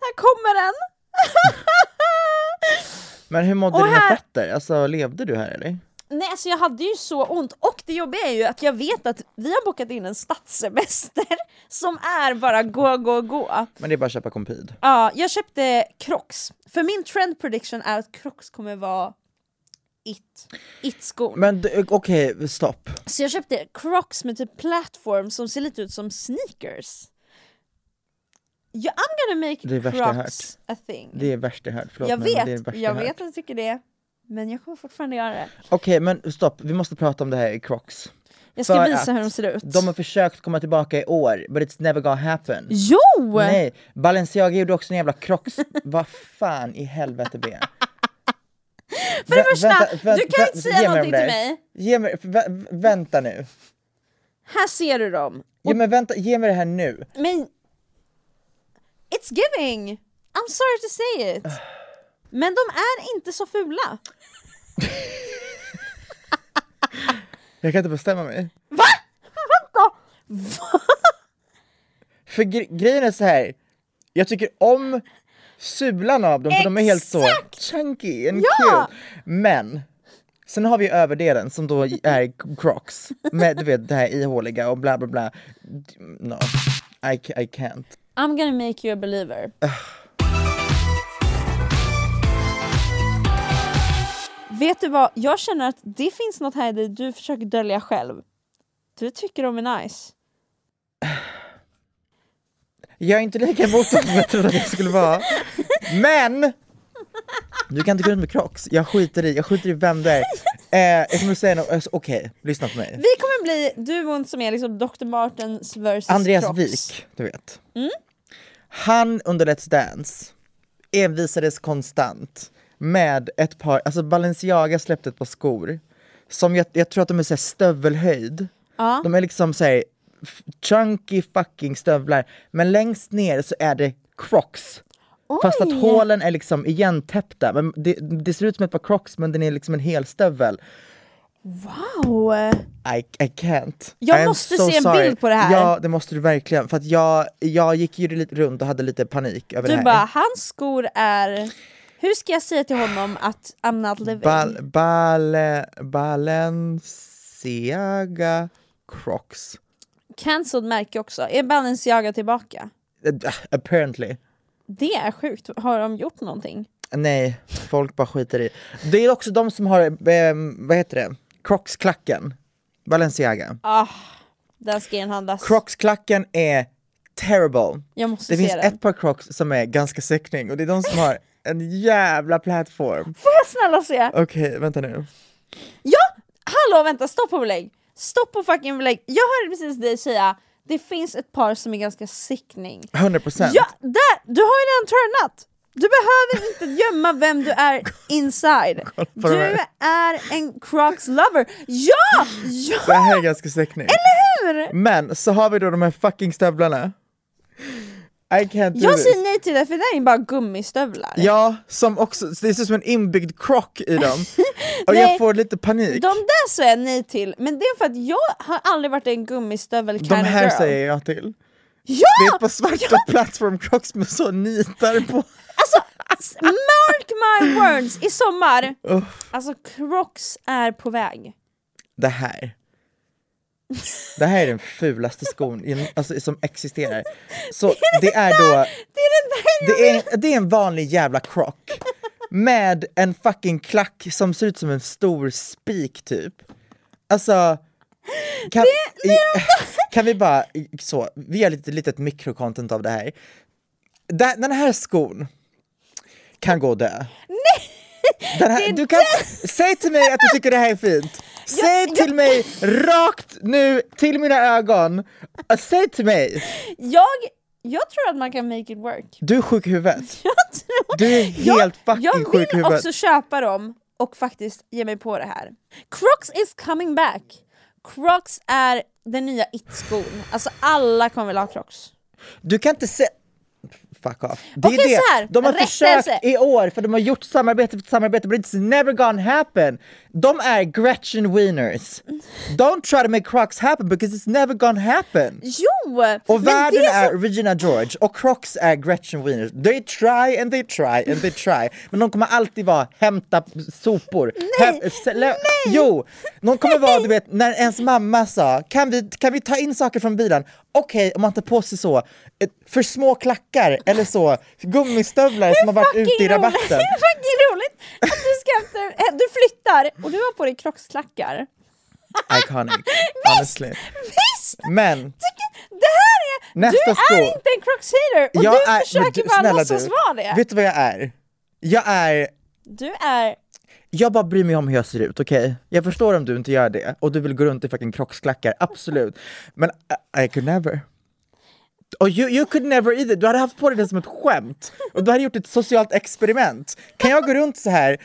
Speaker 2: här kommer den!
Speaker 1: Men hur mådde
Speaker 2: Och
Speaker 1: dina
Speaker 2: här-
Speaker 1: fötter? Alltså levde du här eller?
Speaker 2: Nej alltså jag hade ju så ont, och det jobbiga är ju att jag vet att vi har bokat in en stadssemester som är bara gå, gå, gå.
Speaker 1: Men det är bara att köpa kompid.
Speaker 2: Ja, jag köpte Crocs, för min trend prediction är att Crocs kommer vara it, it-skon.
Speaker 1: Men okej, stopp.
Speaker 2: Så jag köpte Crocs med typ plattform som ser lite ut som sneakers. Yeah, I'm gonna make
Speaker 1: Det är värsta jag
Speaker 2: Crocs a thing.
Speaker 1: Det är värst jag hört, förlåt
Speaker 2: jag vet,
Speaker 1: det är det värsta
Speaker 2: jag
Speaker 1: hört.
Speaker 2: vet att du tycker det. Men jag kommer fortfarande göra det.
Speaker 1: Okej men stopp, vi måste prata om det här i Crocs.
Speaker 2: Jag ska
Speaker 1: För
Speaker 2: visa hur de ser ut.
Speaker 1: De har försökt komma tillbaka i år, but it's never gonna happen.
Speaker 2: Jo!
Speaker 1: Nej, Balenciaga gjorde också en jävla Crocs, vad fan i helvete be.
Speaker 2: För det första, du kan inte säga någonting till mig.
Speaker 1: Ge mig, vä- vänta nu.
Speaker 2: Här ser du dem.
Speaker 1: Ge mig, vänta, ge mig det här nu.
Speaker 2: Men... It's giving! I'm sorry to say it. Men de är inte så fula.
Speaker 1: Jag kan inte bestämma mig.
Speaker 2: Va? Vänta! Va?
Speaker 1: För gre- grejen är så här. jag tycker om sulan av dem för de är helt så chunky and
Speaker 2: Ja!
Speaker 1: cute. Men sen har vi överdelen som då är Crocs med du vet det här ihåliga och bla bla bla. No, I, I can't.
Speaker 2: I'm gonna make you a believer. Vet du vad, jag känner att det finns något här i dig du försöker dölja själv. Du tycker de är nice.
Speaker 1: Jag är inte lika emot som jag trodde att jag skulle vara. Men! Du kan inte gå runt med Crocs, jag skiter i, jag skiter i vem det är. Eh, jag kommer säga något, alltså, okej, lyssna på mig.
Speaker 2: Vi kommer bli duon som är liksom Dr. Martens versus
Speaker 1: Andreas
Speaker 2: Crocs.
Speaker 1: Wik, du vet. Han under Let's Dance envisades konstant med ett par, alltså Balenciaga släppte ett par skor som jag, jag tror att de är så här stövelhöjd.
Speaker 2: Ja.
Speaker 1: De är liksom såhär chunky fucking stövlar, men längst ner så är det crocs. Fast att
Speaker 2: Oj.
Speaker 1: hålen är liksom igentäppta, men det, det ser ut som ett par crocs men den är liksom en hel stövel.
Speaker 2: Wow!
Speaker 1: I, I can't.
Speaker 2: Jag
Speaker 1: I
Speaker 2: måste
Speaker 1: so
Speaker 2: se en
Speaker 1: sorry.
Speaker 2: bild på det här.
Speaker 1: Ja det måste du verkligen, för att jag, jag gick ju lite runt och hade lite panik över det
Speaker 2: Du
Speaker 1: här.
Speaker 2: bara, hans skor är... Hur ska jag säga till honom att I'm not living?
Speaker 1: Bal, bale, Balenciaga Crocs.
Speaker 2: Cancelled märke också. Är Balenciaga tillbaka?
Speaker 1: Uh, Apparently.
Speaker 2: Det är sjukt. Har de gjort någonting?
Speaker 1: Nej, folk bara skiter i. Det är också de som har, eh, vad heter det, Crocs-klacken. Balenciaga.
Speaker 2: Ah, den ska inhandlas.
Speaker 1: Crocs-klacken är terrible.
Speaker 2: Jag måste
Speaker 1: Det
Speaker 2: se
Speaker 1: finns
Speaker 2: den.
Speaker 1: ett par Crocs som är ganska säckning och det är de som har en jävla plattform.
Speaker 2: Får jag snälla se?
Speaker 1: Okej, vänta nu.
Speaker 2: Ja! Hallå vänta, stopp på belägg! Stopp på fucking belägg! Jag hörde precis dig säga det finns ett par som är ganska sickning.
Speaker 1: 100%.
Speaker 2: Ja, där! Du har ju redan turnat! Du behöver inte gömma vem du är inside. Du är en Crocs lover. Ja!
Speaker 1: Det
Speaker 2: Ja!
Speaker 1: här är ganska säckning.
Speaker 2: Hur?
Speaker 1: Men så har vi då de här fucking stövlarna. I can't do
Speaker 2: Jag säger nej till det för det där är bara gummistövlar.
Speaker 1: Ja, som också, det ser ut som en inbyggd krock i dem. Och
Speaker 2: Nej.
Speaker 1: jag får lite panik.
Speaker 2: De där säger jag nej till, men det är för att jag har aldrig varit en gummistövel
Speaker 1: De här
Speaker 2: girl.
Speaker 1: säger jag till.
Speaker 2: Ja!
Speaker 1: Det är par svarta platform crocs med så nitar på.
Speaker 2: Alltså, mark my words, i sommar, alltså Crocs är på väg.
Speaker 1: Det här. Det här är den fulaste skon i- alltså, som existerar. Så det är då,
Speaker 2: Det är den där
Speaker 1: det är, det är en vanlig jävla croc. Med en fucking klack som ser ut som en stor spik typ. Alltså, kan, i, kan vi bara, så, vi gör lite litet mikrocontent av det här. Den, den här skon kan gå och dö. Den här, du kan, säg till mig att du tycker det här är fint. Säg till mig rakt nu, till mina ögon. Säg till mig,
Speaker 2: jag, jag tror att man kan make it work.
Speaker 1: du är sjuk i huvudet.
Speaker 2: Jag, tror,
Speaker 1: Du är helt
Speaker 2: jag,
Speaker 1: fucking
Speaker 2: jag
Speaker 1: sjuk i
Speaker 2: vill
Speaker 1: huvudet.
Speaker 2: också köpa dem och faktiskt ge mig på det här. Crocs is coming back. Crocs är den nya it-skon. Alltså alla kommer vilja ha Crocs.
Speaker 1: Du kan inte se... Fuck off. Det är
Speaker 2: Okej,
Speaker 1: det.
Speaker 2: så här,
Speaker 1: De har
Speaker 2: rättelse.
Speaker 1: försökt i år för de har gjort samarbete efter samarbete but it's never gonna happen. De är Gretchen Wieners. Don't try to make Crocs happen because it's never gonna happen.
Speaker 2: Jo!
Speaker 1: Och världen är
Speaker 2: som-
Speaker 1: Regina George och Crocs är Gretchen Wieners. They try and they try and they try. Men de kommer alltid vara hämta sopor. Nej, nej. Jo! De kommer vara, du vet, när ens mamma sa kan vi, kan vi ta in saker från bilen? Okej, om man tar på sig så, för små klackar eller så, gummistövlar som har varit ute i
Speaker 2: Fucking roligt.
Speaker 1: rabatten.
Speaker 2: Det är fucking roligt att du ska efter, eh, du flyttar och du har på dig Crocs-klackar.
Speaker 1: Iconic, honestly.
Speaker 2: Visst!
Speaker 1: Men
Speaker 2: Det här är...
Speaker 1: Nästa
Speaker 2: du
Speaker 1: sko.
Speaker 2: är inte en Crocs-hater och du
Speaker 1: men
Speaker 2: försöker
Speaker 1: du-
Speaker 2: bara låtsas
Speaker 1: du,
Speaker 2: vara det.
Speaker 1: Vet du vad jag är? Jag är
Speaker 2: Du är...
Speaker 1: Jag bara bryr mig om hur jag ser ut, okej? Jag förstår om du inte gör det och du vill gå runt i fucking krocksklackar, absolut. Men I, I could never. Och you, you could never either. Du hade haft på dig det som ett skämt och du hade gjort ett socialt experiment. Kan jag gå runt så här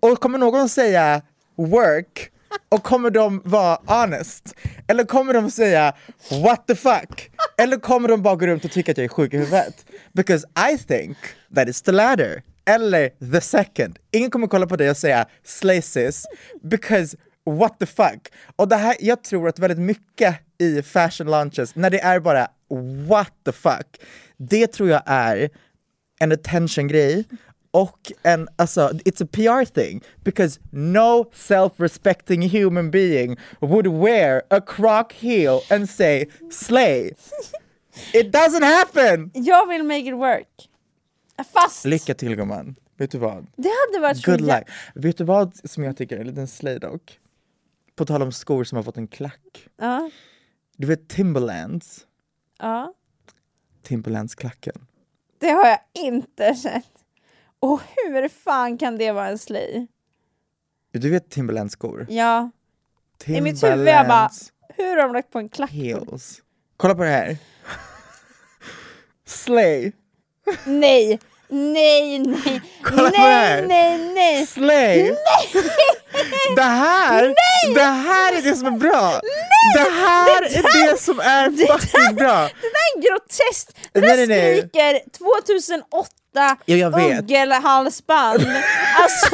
Speaker 1: och kommer någon säga work och kommer de vara honest? Eller kommer de säga what the fuck? Eller kommer de bara gå runt och tycka att jag är sjuk i huvudet? Because I think that is the latter. Eller the second. Ingen kommer kolla på dig och säga slay sis, because what the fuck? Och det här, jag tror att väldigt mycket i fashion launches, när det är bara what the fuck, det tror jag är en attention-grej och en, alltså, it's a PR thing because no self-respecting human being would wear a croc heel and say slay. It doesn't happen!
Speaker 2: Jag vill make it work. Fast
Speaker 1: Lycka till gumman. Vet du vad?
Speaker 2: det hade varit
Speaker 1: Good luck. Vet du vad som jag tycker är en liten slay dock? På tal om skor som har fått en klack.
Speaker 2: Ja,
Speaker 1: Du vet Timberlands?
Speaker 2: Ja.
Speaker 1: Timberlands-klacken.
Speaker 2: Det har jag inte sett. Och hur fan kan det vara en slay?
Speaker 1: Du vet Timberlands-skor?
Speaker 2: Ja, i mitt huvud jag bara, hur har de lagt på en klack?
Speaker 1: heels. Kolla på det här. Slay.
Speaker 2: Nej, Nej, nej,
Speaker 1: Kolla på det här.
Speaker 2: nej, nej, nej.
Speaker 1: Slay! Det här, det här är det som är bra! det här är det som är fucking bra!
Speaker 2: Det där är groteskt! Det
Speaker 1: Nej,
Speaker 2: där
Speaker 1: nej, nej.
Speaker 2: skriker 2008
Speaker 1: Ja, jag vet.
Speaker 2: ugglehalsband. Alltså,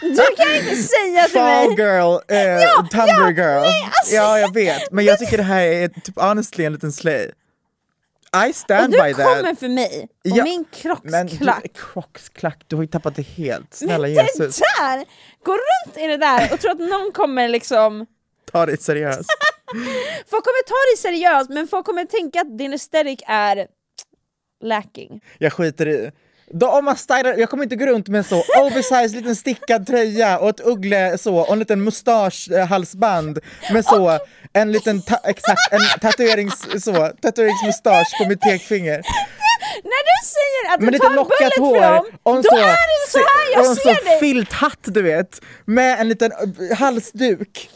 Speaker 2: du kan inte säga till
Speaker 1: Fall
Speaker 2: mig...
Speaker 1: girl, eh,
Speaker 2: Ja,
Speaker 1: Tumblr
Speaker 2: ja,
Speaker 1: girl.
Speaker 2: nej, alltså-
Speaker 1: Ja jag vet, men jag tycker det här är typ honestly en liten slay. I
Speaker 2: Och
Speaker 1: stand
Speaker 2: du
Speaker 1: by
Speaker 2: kommer
Speaker 1: that.
Speaker 2: för mig och
Speaker 1: Ja,
Speaker 2: min
Speaker 1: Men du,
Speaker 2: krocksklack.
Speaker 1: krocksklack, du har ju tappat det helt. Snälla
Speaker 2: Men
Speaker 1: Jesus,
Speaker 2: det där! Gå runt i det där och tro att någon kommer liksom...
Speaker 1: ta det seriöst.
Speaker 2: Folk kommer ta dig seriöst men folk kommer tänka att din aesthetic är lacking.
Speaker 1: Jag skiter i. Då om man stylar, jag kommer inte gå runt med en så oversized liten stickad tröja och ett uggle så och en liten mustaschhalsband med så en liten ta- exakt en tatuerings så tatueringsmustasch på mitt pekfinger.
Speaker 2: När du säger att du
Speaker 1: Men
Speaker 2: tar en
Speaker 1: lockat
Speaker 2: bullet
Speaker 1: hår
Speaker 2: dem,
Speaker 1: och en
Speaker 2: då
Speaker 1: så,
Speaker 2: är det så här jag
Speaker 1: och en
Speaker 2: ser
Speaker 1: så
Speaker 2: dig!
Speaker 1: filthatt du vet med en liten eh, halsduk.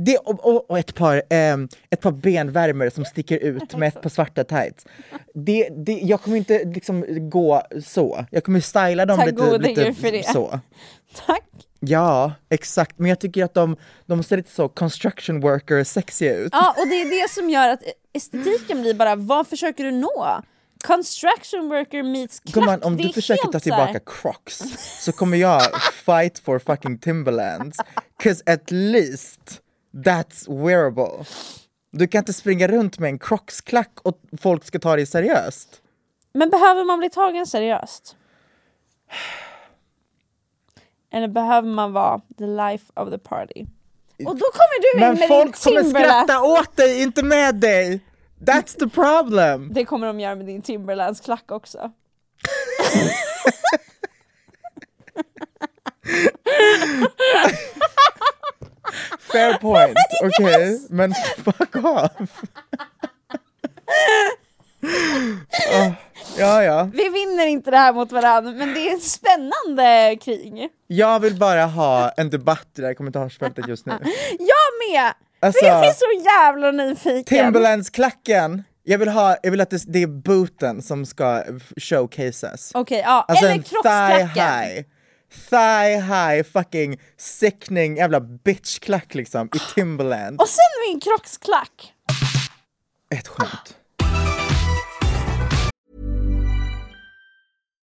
Speaker 1: Det, och, och, och ett, par, ett par benvärmare som sticker ut med ett par svarta tights. Det, det, jag kommer inte liksom gå så, jag kommer styla dem
Speaker 2: Ta
Speaker 1: lite, lite så.
Speaker 2: Tack.
Speaker 1: Ja, exakt. Men jag tycker att de, de ser lite så construction worker sexiga ut.
Speaker 2: Ja, och det är det som gör att estetiken blir bara, vad försöker du nå? Construction worker meets klack,
Speaker 1: Gumman, om du försöker ta tillbaka crocs så kommer jag fight for fucking Timberlands. Cause at least that's wearable. Du kan inte springa runt med en crocsklack och folk ska ta dig seriöst.
Speaker 2: Men behöver man bli tagen seriöst? Eller behöver man vara the life of the party? Och då kommer du in
Speaker 1: Men
Speaker 2: med
Speaker 1: folk
Speaker 2: din
Speaker 1: kommer skratta åt dig, inte med dig! That's the problem!
Speaker 2: Det kommer de göra med din Timberlands klack också.
Speaker 1: Fair point, okej? Men fuck off! Ah, ja, ja.
Speaker 2: Vi vinner inte det här mot varandra men det är ett spännande krig.
Speaker 1: Jag vill bara ha en debatt i det här kommentarsfältet just nu.
Speaker 2: Jag med!
Speaker 1: Alltså-
Speaker 2: jag är så jävla nyfiken.
Speaker 1: Timberlands-klacken, jag vill, ha, jag vill att det, det är booten som ska showcases.
Speaker 2: Okej, ja.
Speaker 1: Alltså
Speaker 2: Eller
Speaker 1: en thigh high. Thigh high fucking sickening jävla bitchklack liksom i Timberland.
Speaker 2: Och sen min krocksklack.
Speaker 1: Ett skämt.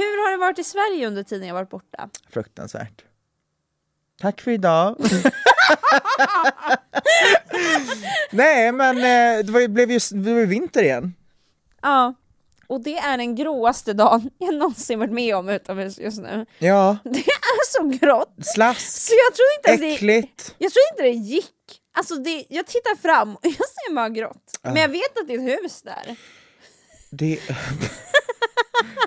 Speaker 2: Hur har det varit i Sverige under tiden jag varit borta?
Speaker 1: Fruktansvärt. Tack för idag. Nej men eh, det var, ju- blev ju det var vinter igen.
Speaker 2: Ja. Och det är den gråaste dagen jag någonsin varit med om utomhus just nu.
Speaker 1: Ja,
Speaker 2: Det är så grått!
Speaker 1: slask,
Speaker 2: Så jag tror inte att det,
Speaker 1: äckligt.
Speaker 2: jag tror inte det gick. Alltså det, jag tittar fram och jag ser bara grått. Men jag vet att det är ett hus där.
Speaker 1: Det...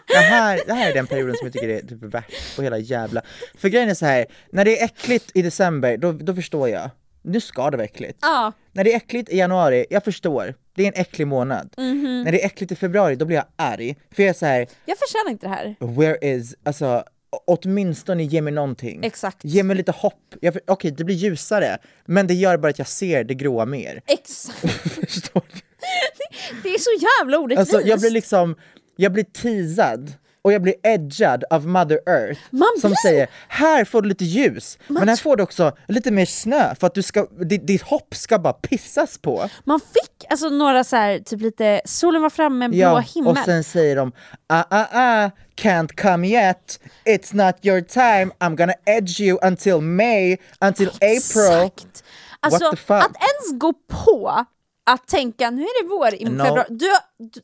Speaker 1: det, här, det här är den perioden som jag tycker är typ värst på hela jävla... För grejen är så här, när det är äckligt i december, då, då förstår jag. Nu ska det vara äckligt.
Speaker 2: Ja.
Speaker 1: När det är äckligt i januari, jag förstår. Det är en äcklig månad.
Speaker 2: Mhm.
Speaker 1: När det är äckligt i februari, då blir jag arg. För jag är så här,
Speaker 2: Jag förtjänar inte det här.
Speaker 1: where is, alltså å- åtminstone ge mig någonting.
Speaker 2: Exakt.
Speaker 1: Ge mig lite hopp. Jag- Okej, det blir ljusare, men det gör bara att jag ser det gråa mer.
Speaker 2: Exakt.
Speaker 1: Förstår du?
Speaker 2: Det är så jävla orättvist.
Speaker 1: Alltså jag blir liksom, jag blir teasad och jag blir edgad av mother earth
Speaker 2: Man
Speaker 1: som
Speaker 2: blir-
Speaker 1: säger här får du lite ljus, men här får du också lite mer snö för att du ska, ditt, ditt hopp ska bara pissas på.
Speaker 2: Man fick alltså några så här, typ lite, solen var framme, blå
Speaker 1: Ja,
Speaker 2: himmel.
Speaker 1: och sen säger de ah ah ah, can't come yet, it's not your time, I'm gonna edge you until May, until April.
Speaker 2: Exakt. Alltså att ens gå på att tänka nu är det vår i
Speaker 1: No.
Speaker 2: februari. Du,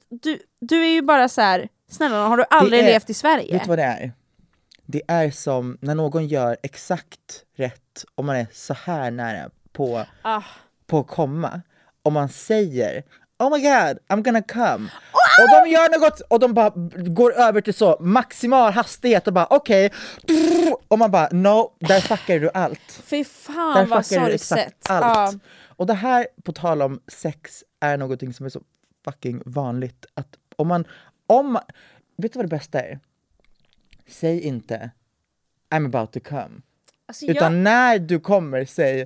Speaker 2: du, du, är ju bara så här. snälla har du aldrig
Speaker 1: är-
Speaker 2: levt i Sverige?
Speaker 1: Vet du vad det är? Det är som när någon gör exakt rätt och man är så här nära på,
Speaker 2: Ah.
Speaker 1: på att komma. Och man säger Oh my god, I'm gonna come. Och de gör något och de bara går över till så maximal hastighet och bara okej. Och man bara no, där fuckar du allt.
Speaker 2: Fy fan
Speaker 1: Där
Speaker 2: vad sorgset.
Speaker 1: allt.
Speaker 2: Ja.
Speaker 1: Och det här, på tal om sex, är någonting som är så fucking vanligt. Att om man, om man, vet du vad det bästa är? Säg inte I'm about to come.
Speaker 2: Alltså,
Speaker 1: Utan
Speaker 2: jag,
Speaker 1: när du kommer, säg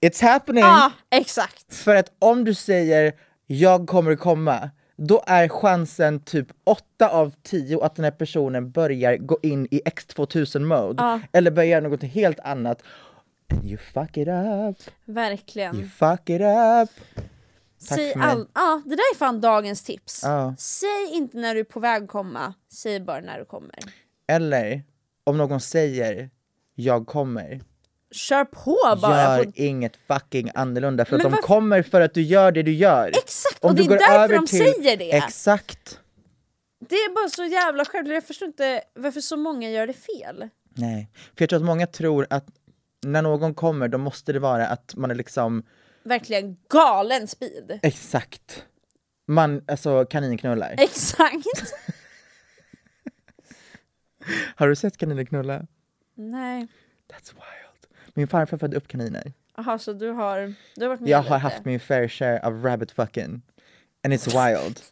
Speaker 1: It's happening!
Speaker 2: ja, exakt.
Speaker 1: För att om du säger jag kommer komma, då är chansen typ 8 av 10 att den här personen börjar gå in i X2000 mode
Speaker 2: Ja.
Speaker 1: eller börjar göra något helt annat. And you fuck it up,
Speaker 2: Verkligen.
Speaker 1: you fuck it up. Tack
Speaker 2: Säg
Speaker 1: för mig.
Speaker 2: all, ja, det där är fan dagens tips.
Speaker 1: Ja.
Speaker 2: Säg inte när du är på väg att komma, säg bara när du kommer.
Speaker 1: Eller om någon säger jag kommer,
Speaker 2: Kör på bara.
Speaker 1: gör
Speaker 2: På,
Speaker 1: inget fucking annorlunda för att
Speaker 2: Men
Speaker 1: de
Speaker 2: varför-
Speaker 1: kommer för att du gör det du gör.
Speaker 2: exakt,
Speaker 1: Om
Speaker 2: och det
Speaker 1: du
Speaker 2: är därför de
Speaker 1: till-
Speaker 2: säger det.
Speaker 1: Exakt.
Speaker 2: Det är bara så jävla självklart, jag förstår inte varför så många gör det fel.
Speaker 1: Nej, för jag tror att många tror att när någon kommer då måste det vara att man är liksom
Speaker 2: Verkligen galen speed.
Speaker 1: exakt man alltså kaninknullar.
Speaker 2: Exakt.
Speaker 1: Har du sett kaniner knulla?
Speaker 2: Nej.
Speaker 1: That's wild. Min farfar födde upp kaniner.
Speaker 2: Jaha, så du har, du har varit med
Speaker 1: Jag
Speaker 2: lite.
Speaker 1: har haft min fair share of rabbit fucking. And it's wild.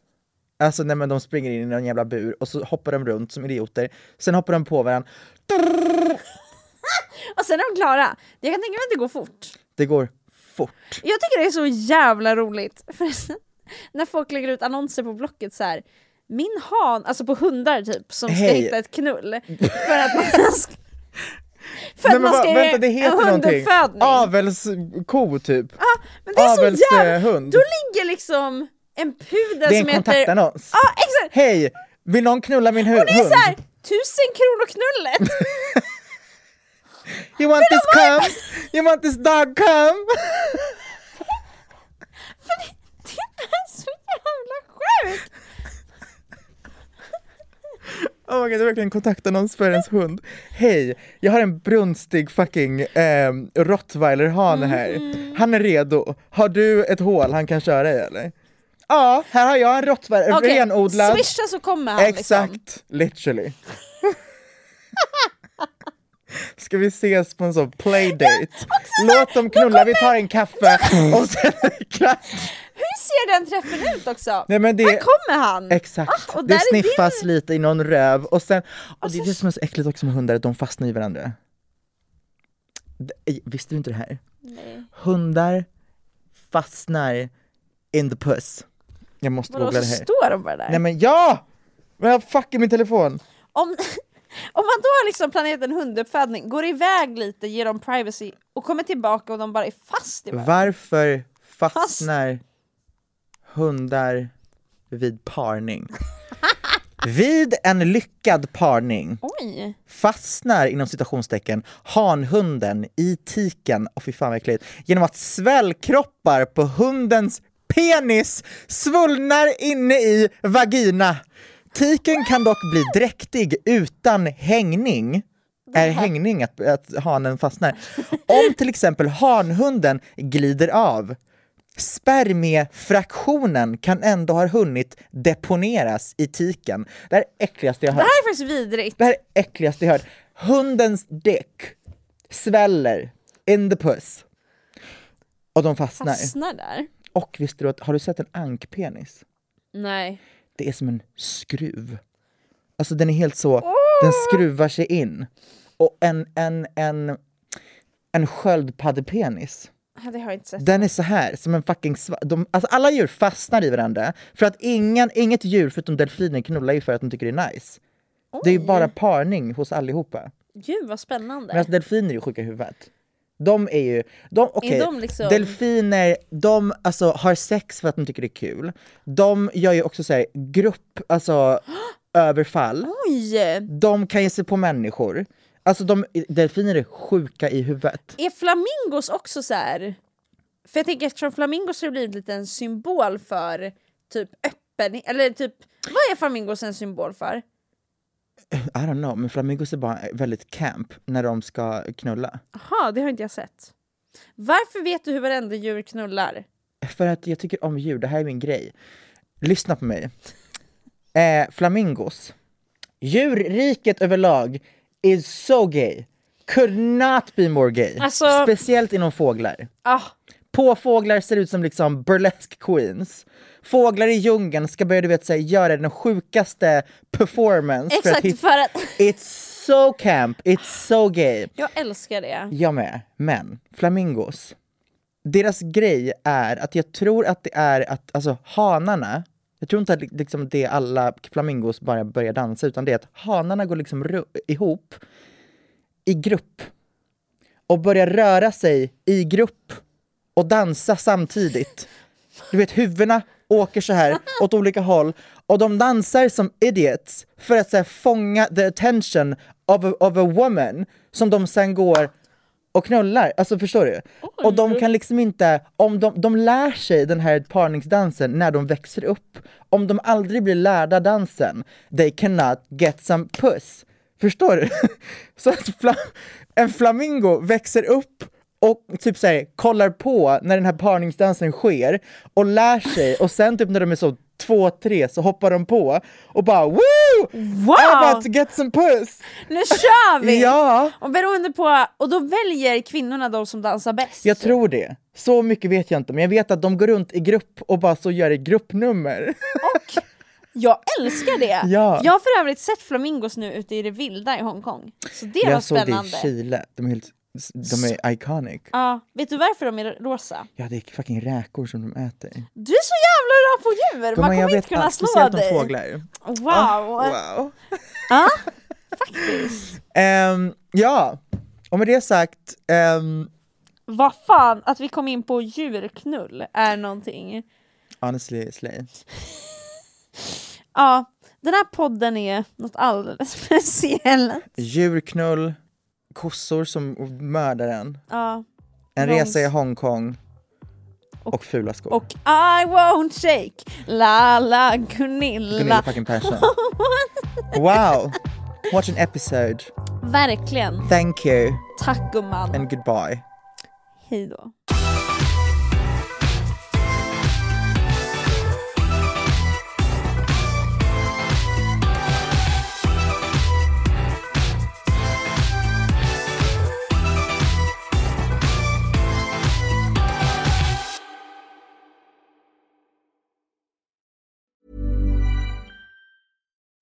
Speaker 1: Alltså när man, de springer in i någon jävla bur och så hoppar de runt som idioter. Sen hoppar de på varandra.
Speaker 2: Sen är de klara. Jag kan tänka mig att det går fort.
Speaker 1: Det går fort.
Speaker 2: Jag tycker det är så jävla roligt. Förresten, när folk lägger ut annonser på Blocket så här. Min han, alltså på hundar typ, som ska
Speaker 1: Hej.
Speaker 2: hitta ett knull. För att man ska, för
Speaker 1: Nej,
Speaker 2: att
Speaker 1: men
Speaker 2: man
Speaker 1: va-
Speaker 2: ska
Speaker 1: vänta, det
Speaker 2: en
Speaker 1: heter någonting.
Speaker 2: hunduppfödning.
Speaker 1: Avelsko typ.
Speaker 2: Men det är så jävla...
Speaker 1: Avelshund.
Speaker 2: Då ligger liksom en pudel
Speaker 1: Det är en
Speaker 2: som heter...
Speaker 1: kontaktannons.
Speaker 2: Ja exakt!
Speaker 1: Hej! Vill någon knulla min hu-
Speaker 2: Och det är
Speaker 1: hund?
Speaker 2: såhär, tusen kronor knullet!
Speaker 1: You want this cum? You want this dog cum?
Speaker 2: För det, det är så jävla sjukt!
Speaker 1: Oh my God, det är verkligen en kontaktannons för ens hund. Hej, jag har en brunstig fucking eh, rottweiler-hane här.
Speaker 2: Mm.
Speaker 1: Han är redo. Har du ett hål han kan köra i eller? Ja, här har jag en rottweiler,
Speaker 2: Okej,
Speaker 1: renodlad.
Speaker 2: swisha så kommer han
Speaker 1: Exakt,
Speaker 2: liksom.
Speaker 1: literally. Ska vi ses på en sån playdate? Låt dem knulla, vi tar en kaffe och sen är det klart.
Speaker 2: Hur ser den träffen ut också?
Speaker 1: Nej, men det-
Speaker 2: Här kommer han!
Speaker 1: Exakt,
Speaker 2: Ah,
Speaker 1: det sniffas
Speaker 2: din-
Speaker 1: lite i någon röv och sen, och
Speaker 2: Alltså,
Speaker 1: det är det som är så äckligt också med hundar, de fastnar i varandra. Visste du inte det här?
Speaker 2: Nej.
Speaker 1: Hundar fastnar in the puss. Jag måste googla det här.
Speaker 2: står de bara där?
Speaker 1: Nej men ja! Men jag fuckar min telefon!
Speaker 2: Om, om man då har liksom planerat en hunduppfödning, går iväg lite, ger dem privacy och kommer tillbaka och de bara är fast i varandra.
Speaker 1: Varför fastnar hundar vid parning? Vid en lyckad parning
Speaker 2: Oj!
Speaker 1: fastnar inom citationstecken hanhunden i tiken, och fy fan vad äckligt, genom att svällkroppar på hundens penis svullnar inne i vagina. Tiken kan dock bli dräktig utan hängning. Är hängning att, att hanen fastnar? Om till exempel hanhunden glider av Spermiefraktionen kan ändå ha hunnit deponeras i tiken. Det här är det äckligaste jag
Speaker 2: Det
Speaker 1: hört.
Speaker 2: här är faktiskt vidrigt.
Speaker 1: Det här är det äckligaste jag hört. Hundens däck sväller in the puss. Och de fastnar.
Speaker 2: Fastnar där.
Speaker 1: Och visste du att, har du sett en ankpenis?
Speaker 2: Nej.
Speaker 1: Det är som en skruv. Alltså den är helt så, den skruvar sig in. Och en, en, en, en sköldpaddepenis. Den är så här som en fucking sva- de, alltså alla djur fastnar i varandra för att ingen, inget djur förutom delfiner knullar ju för att de tycker det är nice. Det är ju bara parning hos allihopa.
Speaker 2: Gud vad spännande.
Speaker 1: Medan delfiner är ju sjuka i huvudet. De är ju, de, okej,
Speaker 2: de liksom-
Speaker 1: delfiner, de alltså, har sex för att de tycker det är kul. De gör ju också så här, grupp, alltså överfall.
Speaker 2: Oj!
Speaker 1: De kan ge sig på människor. Alltså de, delfiner är sjuka i huvudet.
Speaker 2: Är flamingos också så här? För jag tänker eftersom flamingos har blivit lite en symbol för typ öppen, eller typ vad är flamingos en symbol för?
Speaker 1: I don't know, men flamingos är bara väldigt camp när de ska knulla.
Speaker 2: Jaha, det har inte jag sett. Varför vet du hur varenda djur knullar?
Speaker 1: För att jag tycker om djur, det här är min grej. Lyssna på mig. Eh, flamingos. Djurriket överlag is so gay. Could not be more gay.
Speaker 2: Alltså-
Speaker 1: Speciellt inom fåglar.
Speaker 2: Ah,
Speaker 1: På fåglar ser ut som liksom burlesque queens. Fåglar i djungeln ska börja du vet, så här, göra den sjukaste performance. för att
Speaker 2: exakt, för att
Speaker 1: It's so camp, it's so gay.
Speaker 2: jag älskar det.
Speaker 1: Jag med. Men flamingos. Deras grej är att jag tror att det är att alltså hanarna, jag tror inte att liksom det är alla flamingos bara börjar dansa utan det är att hanarna går liksom ihop i grupp och börjar röra sig i grupp och dansa samtidigt. Du vet huvudena åker så här åt olika håll och de dansar som idiots för att så här, fånga the attention of a, of a woman som de sen går och knullar. Alltså förstår du? Och de kan liksom inte, om de, de lär sig den här parningsdansen när de växer upp. Om de aldrig blir lärda dansen, they cannot get some puss. Förstår du? Så att fla, en flamingo växer upp och typ såhär kollar på när den här parningsdansen sker och lär sig och sen typ när de är så två, tre så hoppar de på och bara woo!
Speaker 2: Wow!
Speaker 1: I'm about to get some puss!
Speaker 2: Nu kör vi!
Speaker 1: Ja!
Speaker 2: Och beroende på, och då väljer kvinnorna de som dansar bäst.
Speaker 1: Jag tror det. Så mycket vet jag inte, men jag vet att de går runt i grupp och bara så gör ett gruppnummer.
Speaker 2: Jag älskar det!
Speaker 1: Ja.
Speaker 2: Jag har för övrigt sett flamingos nu ute i det vilda i Hongkong. Så det var
Speaker 1: jag såg det
Speaker 2: spännande.
Speaker 1: i Chile, de är, helt, de är iconic.
Speaker 2: Ja, vet du varför de är rosa?
Speaker 1: Ja, det är fucking räkor som de äter.
Speaker 2: Du är så jävla bra på djur! Man
Speaker 1: Gumman, jag
Speaker 2: kommer inte kunna
Speaker 1: allt,
Speaker 2: slå
Speaker 1: speciellt om
Speaker 2: dig.
Speaker 1: fåglar.
Speaker 2: Wow!
Speaker 1: Ah, wow.
Speaker 2: Ja, faktiskt.
Speaker 1: Ehm, ja, och med det sagt, ehm,
Speaker 2: Vad fan, att vi kom in på djurknull är någonting.
Speaker 1: honestly, slay.
Speaker 2: Ja, den här podden är något alldeles speciellt.
Speaker 1: Djurknull, kossor som mördar en,
Speaker 2: Ja.
Speaker 1: en
Speaker 2: Långs-
Speaker 1: resa i Hongkong och, fula skor.
Speaker 2: Och I won't shake, la la Gunilla.
Speaker 1: Gunilla fucking Persson. Wow! Watch an episode.
Speaker 2: Verkligen.
Speaker 1: Thank you
Speaker 2: Tack gumman.
Speaker 1: and goodbye.
Speaker 2: Hej då.